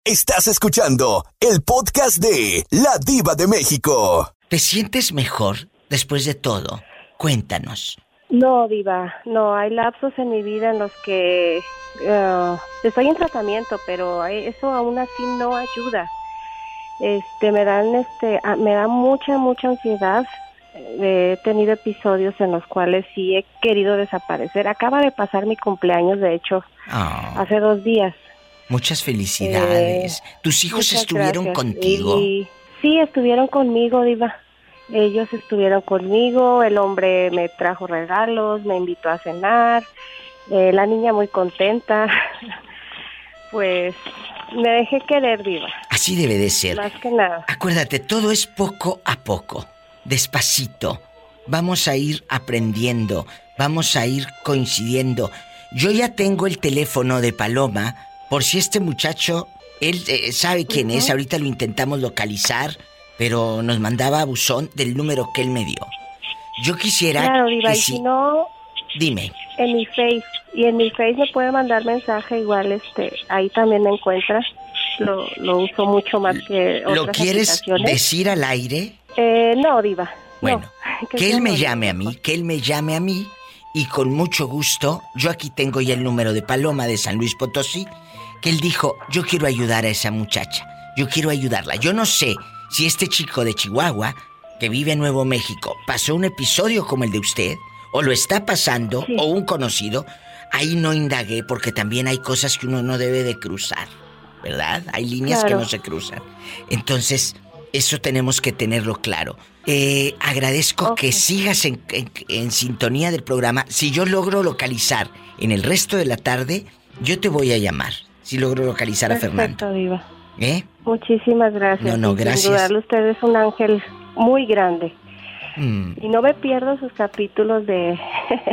Estás escuchando el podcast de La Diva de México. ¿Te sientes mejor después de todo? Cuéntanos. No, Diva, no, hay lapsos en mi vida en los que eh, estoy en tratamiento, pero eso aún así no ayuda. Este, me dan, este, me da mucha, mucha ansiedad. Eh, He tenido episodios en los cuales sí he querido desaparecer. Acaba de pasar mi cumpleaños, de hecho, Ah, hace dos días. muchas felicidades. ¿Tus hijos estuvieron gracias. contigo? Y- sí, estuvieron conmigo, Diva. Ellos estuvieron conmigo, el hombre me trajo regalos, me invitó a cenar, eh, la niña muy contenta. pues me dejé querer, Diva. Así debe de ser. Más que nada. Acuérdate, todo es poco a poco, despacito. Vamos a ir aprendiendo, vamos a ir coincidiendo. Yo ya tengo el teléfono de Paloma, por si este muchacho, él eh, sabe quién es, ahorita lo intentamos localizar, pero nos mandaba buzón del número que él me dio. Yo quisiera Claro, Diva, que y si... no, Dime, en mi Face. Y en mi Face me puede mandar mensaje igual, este, ahí también me encuentras. Lo, lo uso mucho más que otras ¿lo quieres decir al aire? Eh, no, Diva. Bueno, no, que él me llame a mí, que él me llame a mí y con mucho gusto, yo aquí tengo ya el número de Paloma de San Luis Potosí, que él dijo, yo quiero ayudar a esa muchacha, yo quiero ayudarla. Yo no sé si este chico de Chihuahua, que vive en Nuevo México, pasó un episodio como el de usted, o lo está pasando, o un conocido, ahí no indagué porque también hay cosas que uno no debe de cruzar, ¿verdad? Hay líneas que no se cruzan. Entonces, eso tenemos que tenerlo claro. Eh, agradezco que sigas en, en- en sintonía del programa. Si yo logro localizar en el resto de la tarde, yo te voy a llamar. Si logro localizar a Fernando. Diva. ¿Eh? Muchísimas gracias. No, no, Y sin gracias. dudarlo, usted es un ángel muy grande. Mm, Y no me pierdo sus capítulos de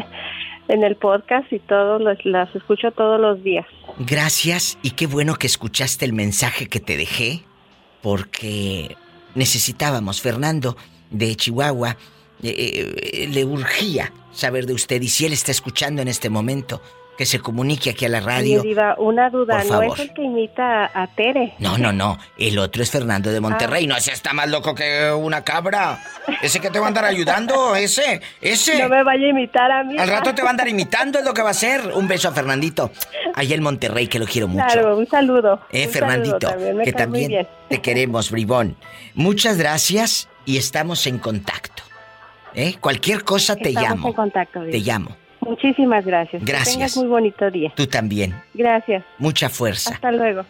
en el podcast y todos los las escucho todos los días. Gracias y qué bueno que escuchaste el mensaje que te dejé, porque necesitábamos, Fernando de Chihuahua, eh, eh, le urgía saber de usted y si él está escuchando en este momento, que se comunique aquí a la radio. Diva, una duda, Por ¿no favor. es el que imita a, Tere? No, no, no. El otro es Fernando de Monterrey. No, ese está más loco que una cabra. Ese que te va a andar ayudando, ese, ese. No me vaya a imitar a mí. Al rato te va a andar imitando, es lo que va a hacer. Un beso a Fernandito. Allá en Monterrey, que lo quiero mucho. Claro, un saludo. Eh, Un Fernandito, saludo también, me que también te queremos, bribón. Muchas gracias y estamos en contacto. ¿Eh? Cualquier cosa te Estamos llamo. en contacto. Diva. Te llamo. Muchísimas gracias. Gracias. Que tengas muy bonito día. Tú también. Gracias. Mucha fuerza. Hasta luego.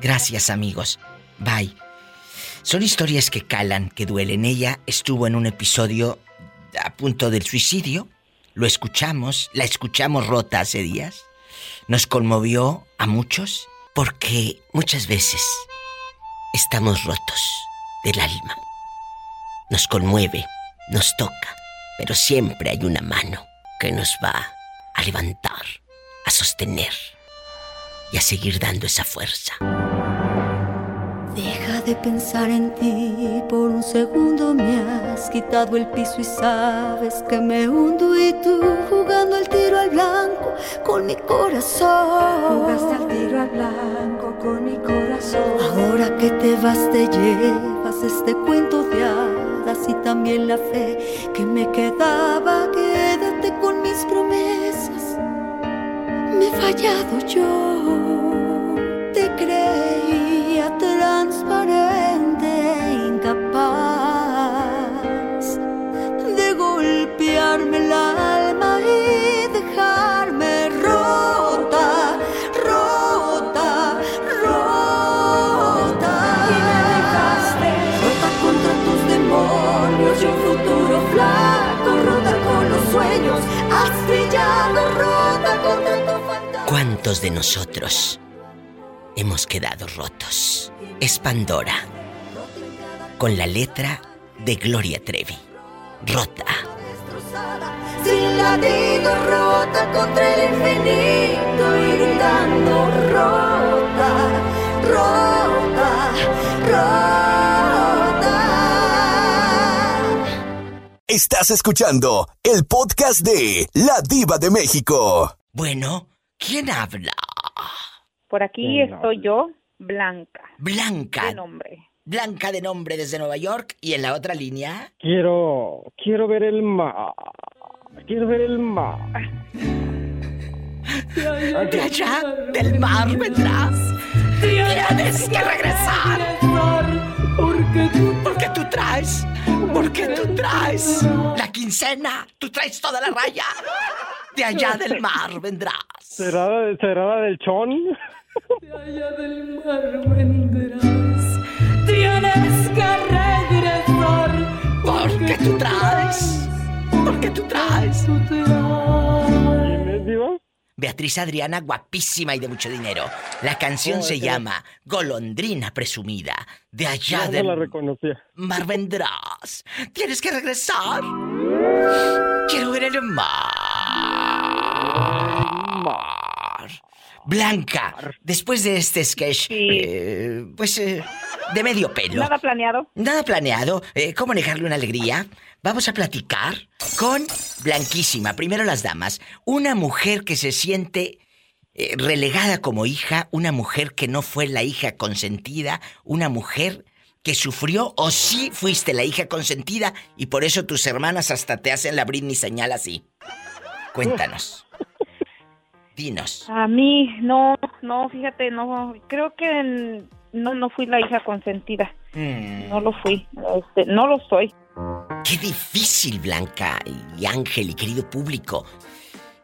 Gracias, amigos. Bye. Son historias que calan, que duelen. Ella estuvo en un episodio a punto del suicidio. Lo escuchamos, la escuchamos rota hace días. Nos conmovió a muchos porque muchas veces estamos rotos del alma. Nos conmueve, nos toca, pero siempre hay una mano que nos va a levantar, a sostener y a seguir dando esa fuerza. Deja de pensar en ti, por un segundo me has quitado el piso y sabes que me hundo y tú jugando el tiro al blanco con mi corazón. Jugaste al tiro al blanco con mi corazón. Ahora que te vas te llevas este cuento de hadas y también la fe que me quedaba. Quédate Me he fallado yo. Te creía ¿Cuántos de nosotros hemos quedado rotos? Es Pandora. Con la letra de Gloria Trevi. Rota. sin latido rota contra el infinito y gritando rota, rota, rota. Estás escuchando el podcast de La Diva de México. Bueno, ¿quién habla? Por aquí ¿Quién estoy yo, Blanca. Blanca. De nombre. Blanca de nombre desde Nueva York. ¿Y en la otra línea? Quiero, quiero ver el mar. Quiero ver el mar. De allá del mar vendrás. Tienes que regresar. Porque tú, porque tú traes, porque tú traes la quincena, tú traes toda la raya. De allá del mar vendrás. ¿Será, será la del chón? allá del mar vendrás. Tienes que regresar. Porque tú traes. Porque tú traes. ¿Quién es, Diva? Beatriz Adriana, guapísima y de mucho dinero. La canción Oh, se ok. llama Golondrina Presumida. De allá del la reconocía. mar vendrás. Tienes que regresar. Quiero ver el mar. Blanca, después de este sketch, eh, pues eh, de medio pelo. Nada planeado. Nada planeado. eh, ¿Cómo negarle una alegría? Vamos a platicar con Blanquísima. Primero las damas. Una mujer que se siente relegada como hija, una mujer que no fue la hija consentida, una mujer que sufrió o sí fuiste la hija consentida y por eso tus hermanas hasta te hacen la Britney señal así. Cuéntanos. Dinos. A mí, no, no, fíjate, no, creo que no, no fui la hija consentida. Mm. No lo fui, este, no lo soy. Qué difícil, Blanca y Ángel y querido público.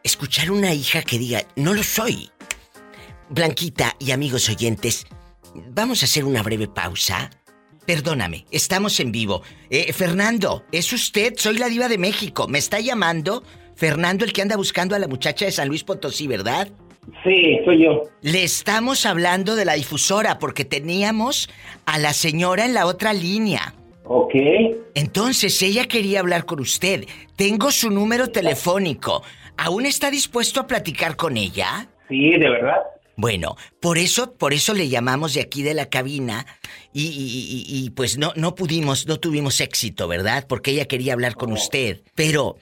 Escuchar una hija que diga, no lo soy. Blanquita y amigos oyentes, vamos a hacer una breve pausa. Perdóname, estamos en vivo. Eh, Fernando, ¿es usted? Soy la diva de México. ¿Me está llamando? Fernando, el que anda buscando a la muchacha de San Luis Potosí, ¿verdad? Sí, soy yo. Le estamos hablando de la difusora porque teníamos a la señora en la otra línea. Ok. Entonces ella quería hablar con usted. Tengo su número telefónico. ¿Aún está dispuesto a platicar con ella? Sí, de verdad. Bueno, por eso, por eso le llamamos de aquí de la cabina y, y- y- y, pues no, no pudimos, no tuvimos éxito, ¿verdad? Porque ella quería hablar con usted. Pero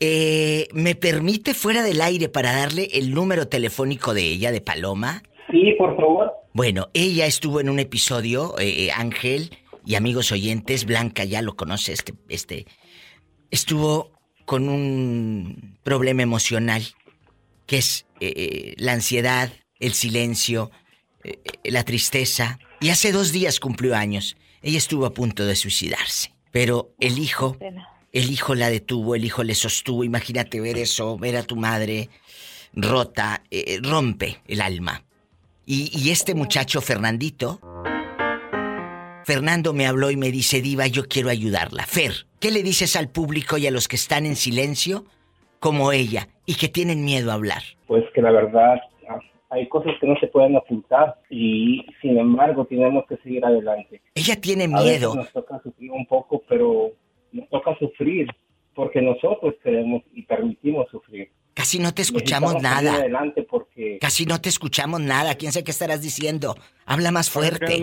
eh, ¿me permite fuera del aire para darle el número telefónico de ella, de Paloma? Sí, por favor. Bueno, ella estuvo en un episodio, eh, eh, Ángel y amigos oyentes, Blanca ya lo conoce, este, este, estuvo con un problema emocional, que es eh, eh, la ansiedad, el silencio, la tristeza, y hace dos días cumplió años. Ella estuvo a punto de suicidarse, pero el hijo, el hijo la detuvo, el hijo le sostuvo. Imagínate ver eso, ver a tu madre rota, eh, rompe el alma. Y, y este muchacho, Fernandito, Fernando me habló y me dice, Diva, yo quiero ayudarla. Fer, ¿qué le dices al público y a los que están en silencio como ella y que tienen miedo a hablar? Pues que la verdad hay cosas que no se pueden ocultar y sin embargo tenemos que seguir adelante. Ella tiene A veces miedo. nos toca sufrir un poco, pero nos toca sufrir porque nosotros queremos y permitimos sufrir. Casi no te escuchamos nada. adelante porque Casi no te escuchamos nada. ¿Quién sabe qué estarás diciendo? Habla más fuerte.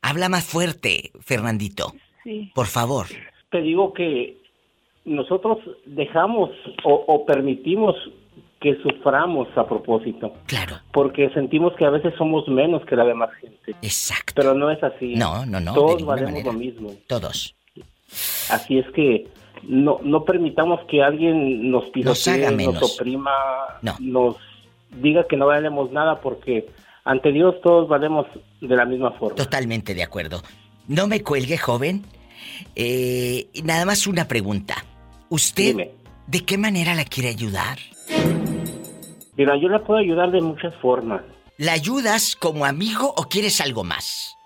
Habla más fuerte, Fernandito. Sí. Por favor. te digo que nosotros dejamos o, o permitimos que suframos a propósito. Claro. Porque sentimos que a veces somos menos que la demás gente. Exacto. Pero no es así. No, no, no, de Todos valemos manera. lo mismo. Todos. Así es que no, no permitamos que alguien nos pisotee, nos, oprima, No. nos diga que no valemos nada porque ante Dios todos valemos de la misma forma. Totalmente de acuerdo. No me cuelgue, joven. Eh, nada más una pregunta. ¿Usted Dime. de qué manera la quiere ayudar? Mira, yo la puedo ayudar de muchas formas. ¿La ayudas como amigo o quieres algo más?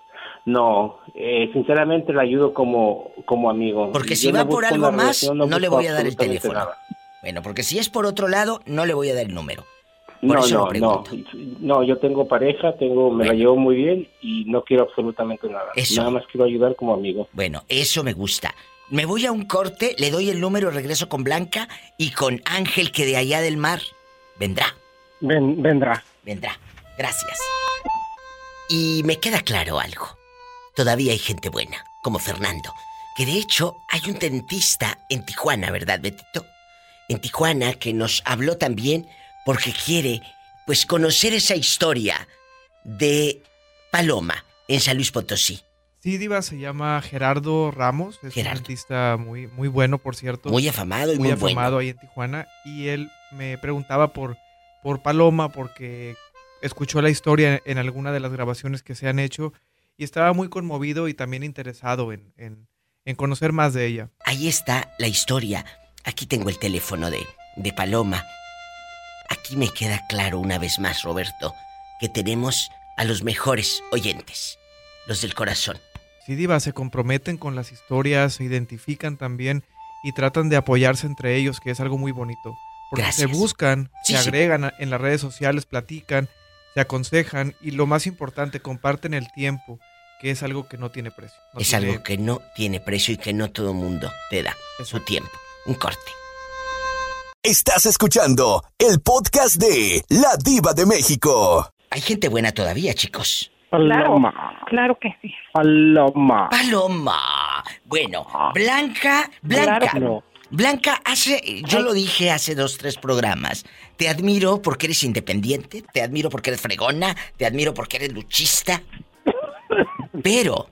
No, eh, sinceramente la ayudo como, como amigo. Porque Yo si no va por algo más, relación, no, le voy a dar el teléfono. nada. Bueno, porque si es por otro lado, no le voy a dar el número. Por No, eso lo no, no, pregunto. no, yo tengo pareja, tengo, me la llevo muy bien y no quiero absolutamente nada. Eso. Nada más quiero ayudar como amigo. Bueno, eso me gusta. Me voy a un corte, le doy el número, regreso con Blanca y con Ángel que de allá del mar vendrá. Ven, vendrá. Vendrá. Gracias. Y me queda claro algo. Todavía hay gente buena, como Fernando. Que de hecho hay un dentista en Tijuana, ¿verdad, Betito? En Tijuana que nos habló también porque quiere, pues, conocer esa historia de Paloma en San Luis Potosí. Sí, Diva, se llama Gerardo Ramos. Es Gerardo. un artista muy, muy bueno, por cierto. Muy afamado y muy bueno. afamado ahí en Tijuana. Y él me preguntaba por, por Paloma porque escuchó la historia en alguna de las grabaciones que se han hecho y estaba muy conmovido y también interesado en, en- en conocer más de ella. Ahí está la historia. Aquí tengo el teléfono de, de Paloma. Aquí me queda claro una vez más, Roberto, que tenemos a los mejores oyentes, los del corazón. Sí, Diva, se comprometen con las historias, se identifican también y tratan de apoyarse entre ellos, que es algo muy bonito. Porque se Gracias. buscan, Sí, se agregan en las redes sociales, platican, se aconsejan y lo más importante, comparten el tiempo, que es algo que no tiene precio. No es tiene- algo que no tiene precio y que no todo mundo te da su tiempo. Un corte. Estás escuchando el podcast de La Diva de México. Hay gente buena todavía, chicos. Paloma. Claro que sí. Paloma. Paloma. Bueno, Blanca, Blanca. Claro que no. Blanca, hace, yo lo dije hace dos, tres programas. Te admiro porque eres independiente, te admiro porque eres fregona, te admiro porque eres luchista. Pero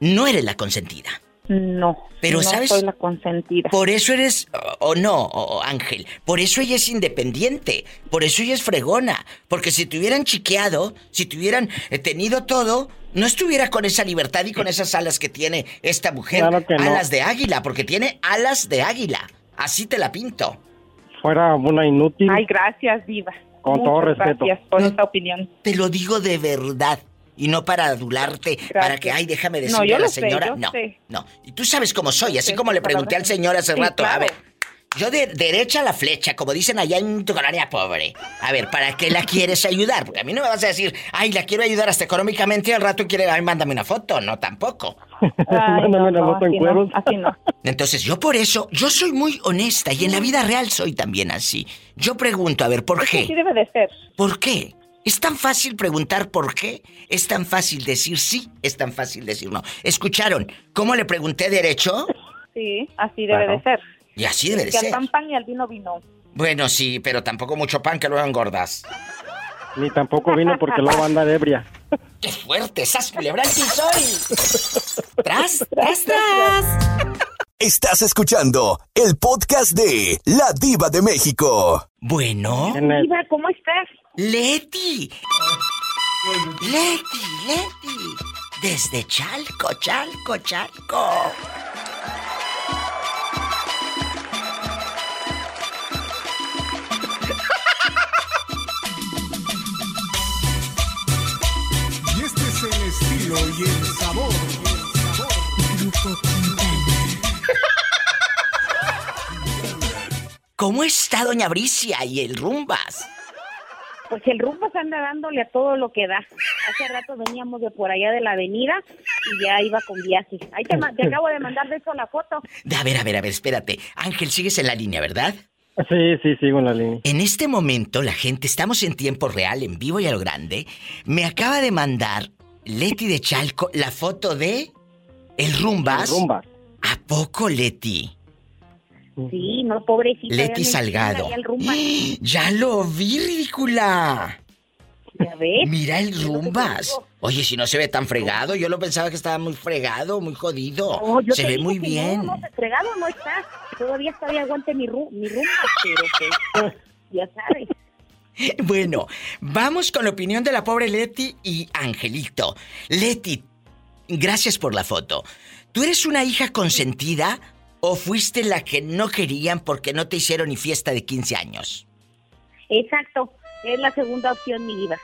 no eres la consentida. No. Pero, no ¿sabes? soy la consentida. Por eso eres, o, o no, o- o Ángel, por eso ella es independiente, por eso ella es fregona, porque si te hubieran chiqueado, si te hubieran eh, tenido todo, no estuviera con esa libertad y con esas alas que tiene esta mujer, Claro que no. alas de águila, porque tiene alas de águila, así te la pinto. Fuera una inútil. Ay, gracias, Diva. Con todo Muchas respeto. Gracias por esta opinión. Te lo digo de verdad. Y no para adularte, para que, ay, déjame No, decirle yo a la sé, señora. yo no, sé. no. Y tú sabes cómo soy, así Sé como le pregunté al señor hace Sí, rato. A ver, yo de derecha a la flecha, como dicen allá en tu colonia pobre. A ver, ¿para qué la quieres ayudar? Porque a mí no me vas a decir, ay, la quiero ayudar hasta económicamente y al rato quiere, ay, mándame una foto. No, tampoco. Ay, no, no, no, así no. Entonces, yo por eso, yo soy muy honesta y en la vida real soy también así. Yo pregunto, a ver, ¿por Sí qué? debe de ser. ¿Por qué? Es tan fácil preguntar por qué, es tan fácil decir sí, es tan fácil decir no. ¿Escucharon cómo le pregunté derecho? Sí, así debe Claro. de ser. Y así debe de Que al ser. pan pan y al vino vino. Bueno, sí, pero tampoco mucho pan que luego engordas. Ni tampoco vino porque luego anda de ebria. ¡Qué fuerte! ¡Sas culebra el piso y- ¡Tras, tras, tras! Estás escuchando el podcast de La Diva de México. Bueno. Diva, ¿cómo estás? Leti. Leti, Leti. Desde Chalco, Chalco, Chalco. Y este es el estilo y el sabor. ¿Cómo está Doña Bricia y el Rumbas? Pues el rumbo se anda dándole a todo lo que da. Hace rato veníamos de por allá de la avenida y ya iba con viaje. Ahí te, acabo de mandar de eso la foto. A ver, a ver, a ver, espérate. Ángel, sigues en la línea, ¿verdad? Sí, sí, sigo en la línea. En este momento, la gente, estamos en tiempo real, en vivo y a lo grande. Me acaba de mandar Leti de Chalco la foto de el Rumbas. El Rumbas. ¿A poco, Leti? Sí, no, pobrecita. Leti Salgado. ya lo vi, ridícula. Ya ves. Mira el Rumbas. Oye, si no se ve tan fregado, yo lo pensaba que estaba muy fregado, muy jodido. No, yo se ve muy bien. No, no, fregado no está. Todavía está de aguante mi, ru mi rumba, pero pues, ya sabes. Bueno, vamos con la opinión de la pobre Leti y Angelito. Leti, gracias por la foto. ¿Tú eres una hija consentida o fuiste la que no querían porque no te hicieron ni fiesta de 15 años? Exacto. Es la segunda opción, mi vida.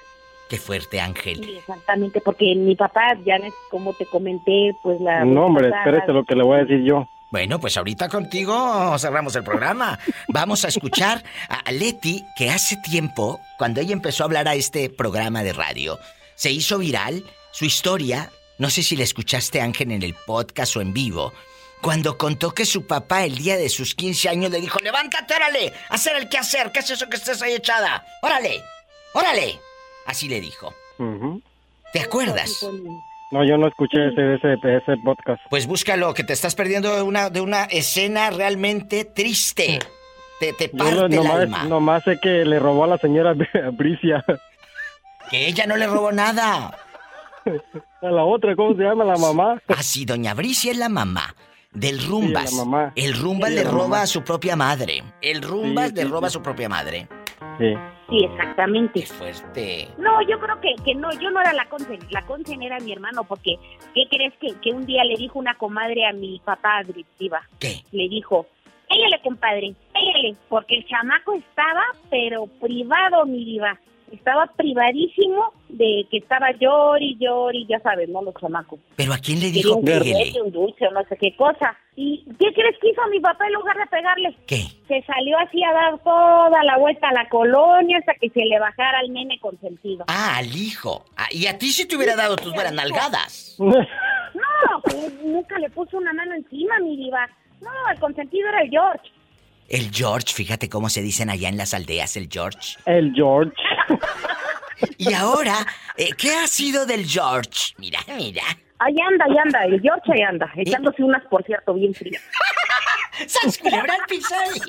Qué fuerte, Ángel. Sí, exactamente, porque mi papá, ya ves, como te comenté, pues la... No, hombre, espérate lo que le voy a decir yo. Bueno, pues ahorita contigo cerramos el programa. Vamos a escuchar a Leti, que hace tiempo, cuando ella empezó a hablar a este programa de radio, se hizo viral su historia. No sé si la escuchaste, Ángel, en el podcast o en vivo. Cuando contó que su papá el día de sus 15 años le dijo, levántate, órale, hacer el que hacer, ¿qué es eso que estás ahí echada? Órale, órale. Así le dijo. ¿Te acuerdas? No, yo no escuché ese, ese, ese podcast. Pues búscalo, que te estás perdiendo de una, de una escena realmente triste. Te, te parte no- el nomás, alma. nomás sé que le robó a la señora Bricia. Que ella no le robó nada. A la otra, ¿cómo se llama? La mamá. Así, doña Bricia es la mamá del Rumbas. Sí, la mamá. El Rumbas Sí, le roba mamá. a su propia madre. El Rumbas Sí, le sí, roba a su propia madre. Sí. Sí, exactamente. Fuerte. No, yo creo que, que no, yo no era la consen, la consen era mi hermano, porque ¿qué crees que, que un día le dijo una comadre a mi papá adictiva? ¿Qué? Le dijo, éllale, compadre, éllale, porque el chamaco estaba, pero privado, mi diva. Estaba privadísimo de que estaba llori, llori, ya sabes, ¿no? Los chamacos. Pero ¿a quién le dijo un pégale? juguete, un dulce o no sé qué cosa. ¿Y qué crees que hizo mi papá en lugar de pegarle? ¿Qué? Se salió así a dar toda la vuelta a la colonia hasta que se le bajara al nene consentido. Ah, al hijo. Ah, y a ti si te hubiera dado tus buenas nalgadas. No, pues, nunca le puso una mano encima, mi diva. No, el consentido era el George. El George, fíjate cómo se dicen allá en las aldeas, el George. El George. Y ahora, eh, ¿qué ha sido del George? Mira, mira. Ahí anda, ahí anda, el George ahí anda, echándose unas, por cierto, bien frías. ¡Sas culebra al piso ahí!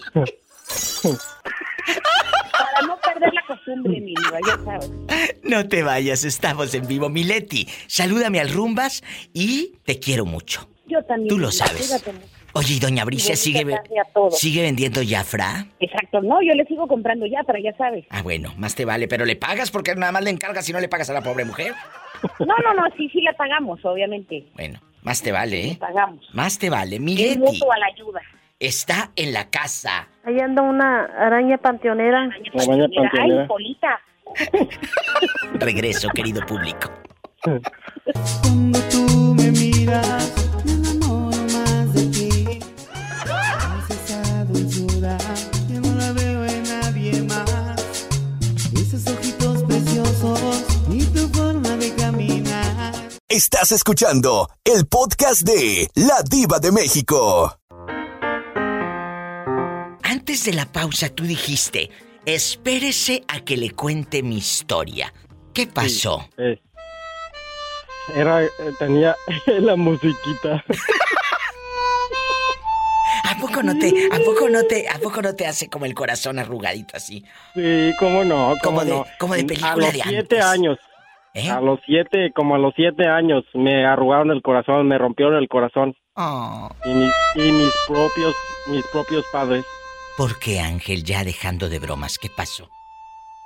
Para no perder la costumbre, mi diva, ya sabes. No te vayas, estamos en vivo. Mileti, salúdame al Rumbas y te quiero mucho. Yo también. Tú lo sabes. mucho. Oye, ¿y doña Bricia Bonita sigue, sigue vendiendo Jafra? Exacto, no, yo le sigo comprando ya, pero ya sabes. Ah, bueno, más te vale, pero le pagas porque nada más le encargas y no le pagas a la pobre mujer. No, no, no, sí, sí le pagamos, obviamente. Bueno, más te vale, ¿eh? Pagamos. Más te vale. Es Mileti mutuo a la ayuda. está en la casa. Ahí anda una araña panteonera. Araña Ay, panteonera. Polita. Regreso, querido público. Cuando tú me miras, Estás escuchando el podcast de La Diva de México. Antes de la pausa tú dijiste, espérese a que le cuente mi historia. ¿Qué pasó? Eh, Era, eh, tenía la musiquita. A poco no te, a poco no te, a poco no te hace como el corazón arrugadito así? Sí, cómo no, cómo Como de- no. como de película A los de siete antes. años. ¿Eh? A los siete, como a los siete años, me arrugaron el corazón, me rompieron el corazón. Oh. Y, mis, y mis propios, mis propios padres. ¿Por qué, Ángel, ya dejando de bromas? ¿Qué pasó?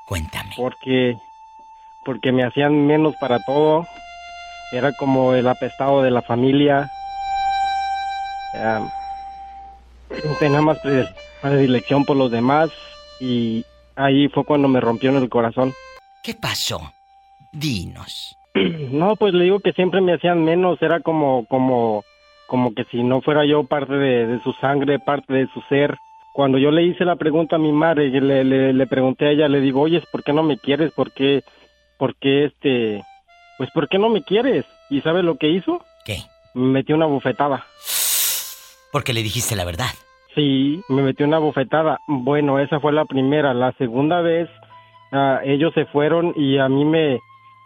Cuéntame. Porque, porque me hacían menos para todo. Era como el apestado de la familia. Tenía más predi- predilección por los demás y ahí fue cuando me rompieron el corazón. ¿Qué pasó? Dinos. No, pues le digo que siempre me hacían menos, era como, como, como que si no fuera yo parte de, de su sangre, parte de su ser. Cuando yo le hice la pregunta a mi madre, le, le pregunté a ella, le digo, oye, ¿por qué no me quieres? ¿Por qué, por qué este, pues por qué no me quieres? ¿Y sabes lo que hizo? ¿Qué? Me metió una bofetada. Porque le dijiste la verdad. Sí, me metió una bofetada. Bueno, esa fue la primera. La segunda vez, ah, ellos se fueron y a mí me,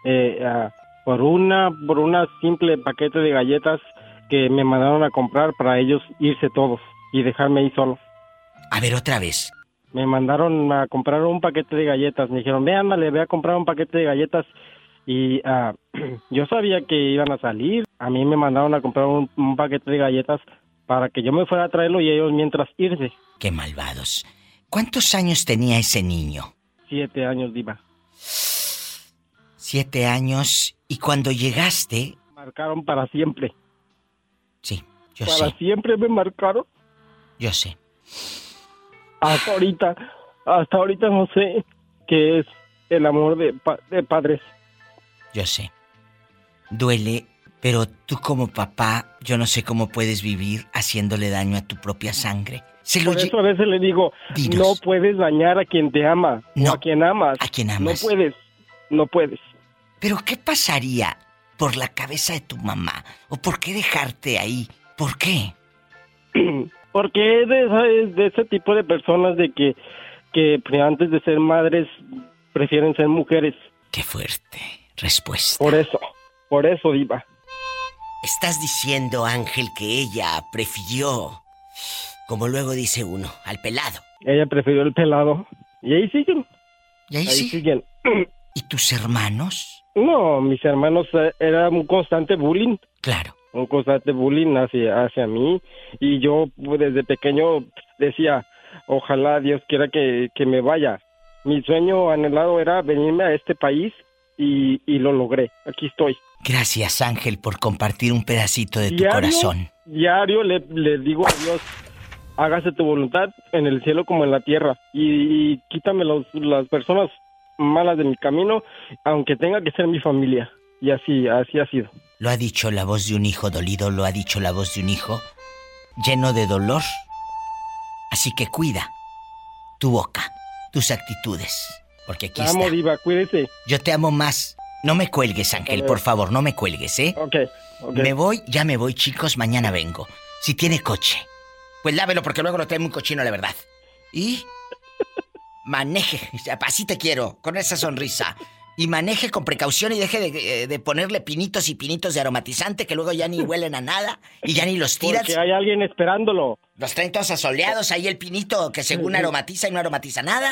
eh, ah, por una, por una simple paquete de galletas que me mandaron a comprar para ellos irse todos y dejarme ahí solo. A ver, otra vez. Me mandaron a comprar un paquete de galletas. Me dijeron, ve, ándale, ve a comprar un paquete de galletas. Y ah, yo sabía que iban a salir. A mí me mandaron a comprar un, un paquete de galletas para que yo me fuera a traerlo y ellos mientras irse. Qué malvados. ¿Cuántos años tenía ese niño? Siete años, Diva. Siete años. Y cuando llegaste, Marcaron para siempre. Sí, yo para sé. siempre me marcaron. yo sé. Hasta ahorita, hasta ahorita no sé qué es el amor de, pa- de padres. Yo sé. Duele, pero tú como papá, yo no sé cómo puedes vivir haciéndole daño a tu propia sangre. Se lo Por eso a veces le digo, no puedes dañar a quien te ama, o a quien amas. A quien amas. No puedes, no puedes. Pero ¿qué pasaría por la cabeza de tu mamá? ¿O por qué dejarte ahí? ¿Por qué? Porque es de, esa- es de ese tipo de personas de que, que pre- antes de ser madres prefieren ser mujeres. Qué fuerte respuesta. Por eso, por eso, Diva. Estás diciendo, Ángel, que ella prefirió, como luego dice uno, al pelado. Ella prefirió el pelado. Y ahí siguen. ¿Y ahí sigue? siguen. ¿Y tus hermanos? No, mis hermanos eh, era un constante bullying. Claro. Un constante bullying hacia, hacia mí. Y yo pues, desde pequeño decía, ojalá Dios quiera que, que me vaya. Mi sueño anhelado era venirme a este país y, y lo logré. Aquí estoy. Gracias, Ángel, por compartir un pedacito de tu corazón. Diario le, le digo a Dios, hágase tu voluntad en el cielo como en la tierra. Y, y quítame los, las personas malas de mi camino, aunque tenga que ser mi familia. Y así, así ha sido. Lo ha dicho la voz de un hijo dolido, lo ha dicho la voz de un hijo lleno de dolor. Así que cuida tu boca, tus actitudes. Porque aquí La amo, está. Diva, cuídese. Yo te amo más. No me cuelgues, Ángel, por favor, no me cuelgues, ¿eh? Ok, ok. Me voy, ya me voy, chicos, mañana vengo. Si tiene coche, pues lávelo porque luego lo trae muy cochino, la verdad. Y maneje, así te quiero, con esa sonrisa. Y maneje con precaución y deje de, eh, de ponerle pinitos y pinitos de aromatizante que luego ya ni huelen a nada y ya ni los tiras. Porque hay alguien esperándolo. Los traen todos asoleados, ahí el pinito que según aromatiza y no aromatiza nada.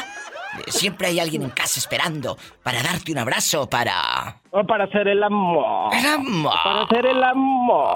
Eh, Siempre hay alguien en casa esperando para darte un abrazo, para... O para hacer el amor. El amor. Para hacer el amor.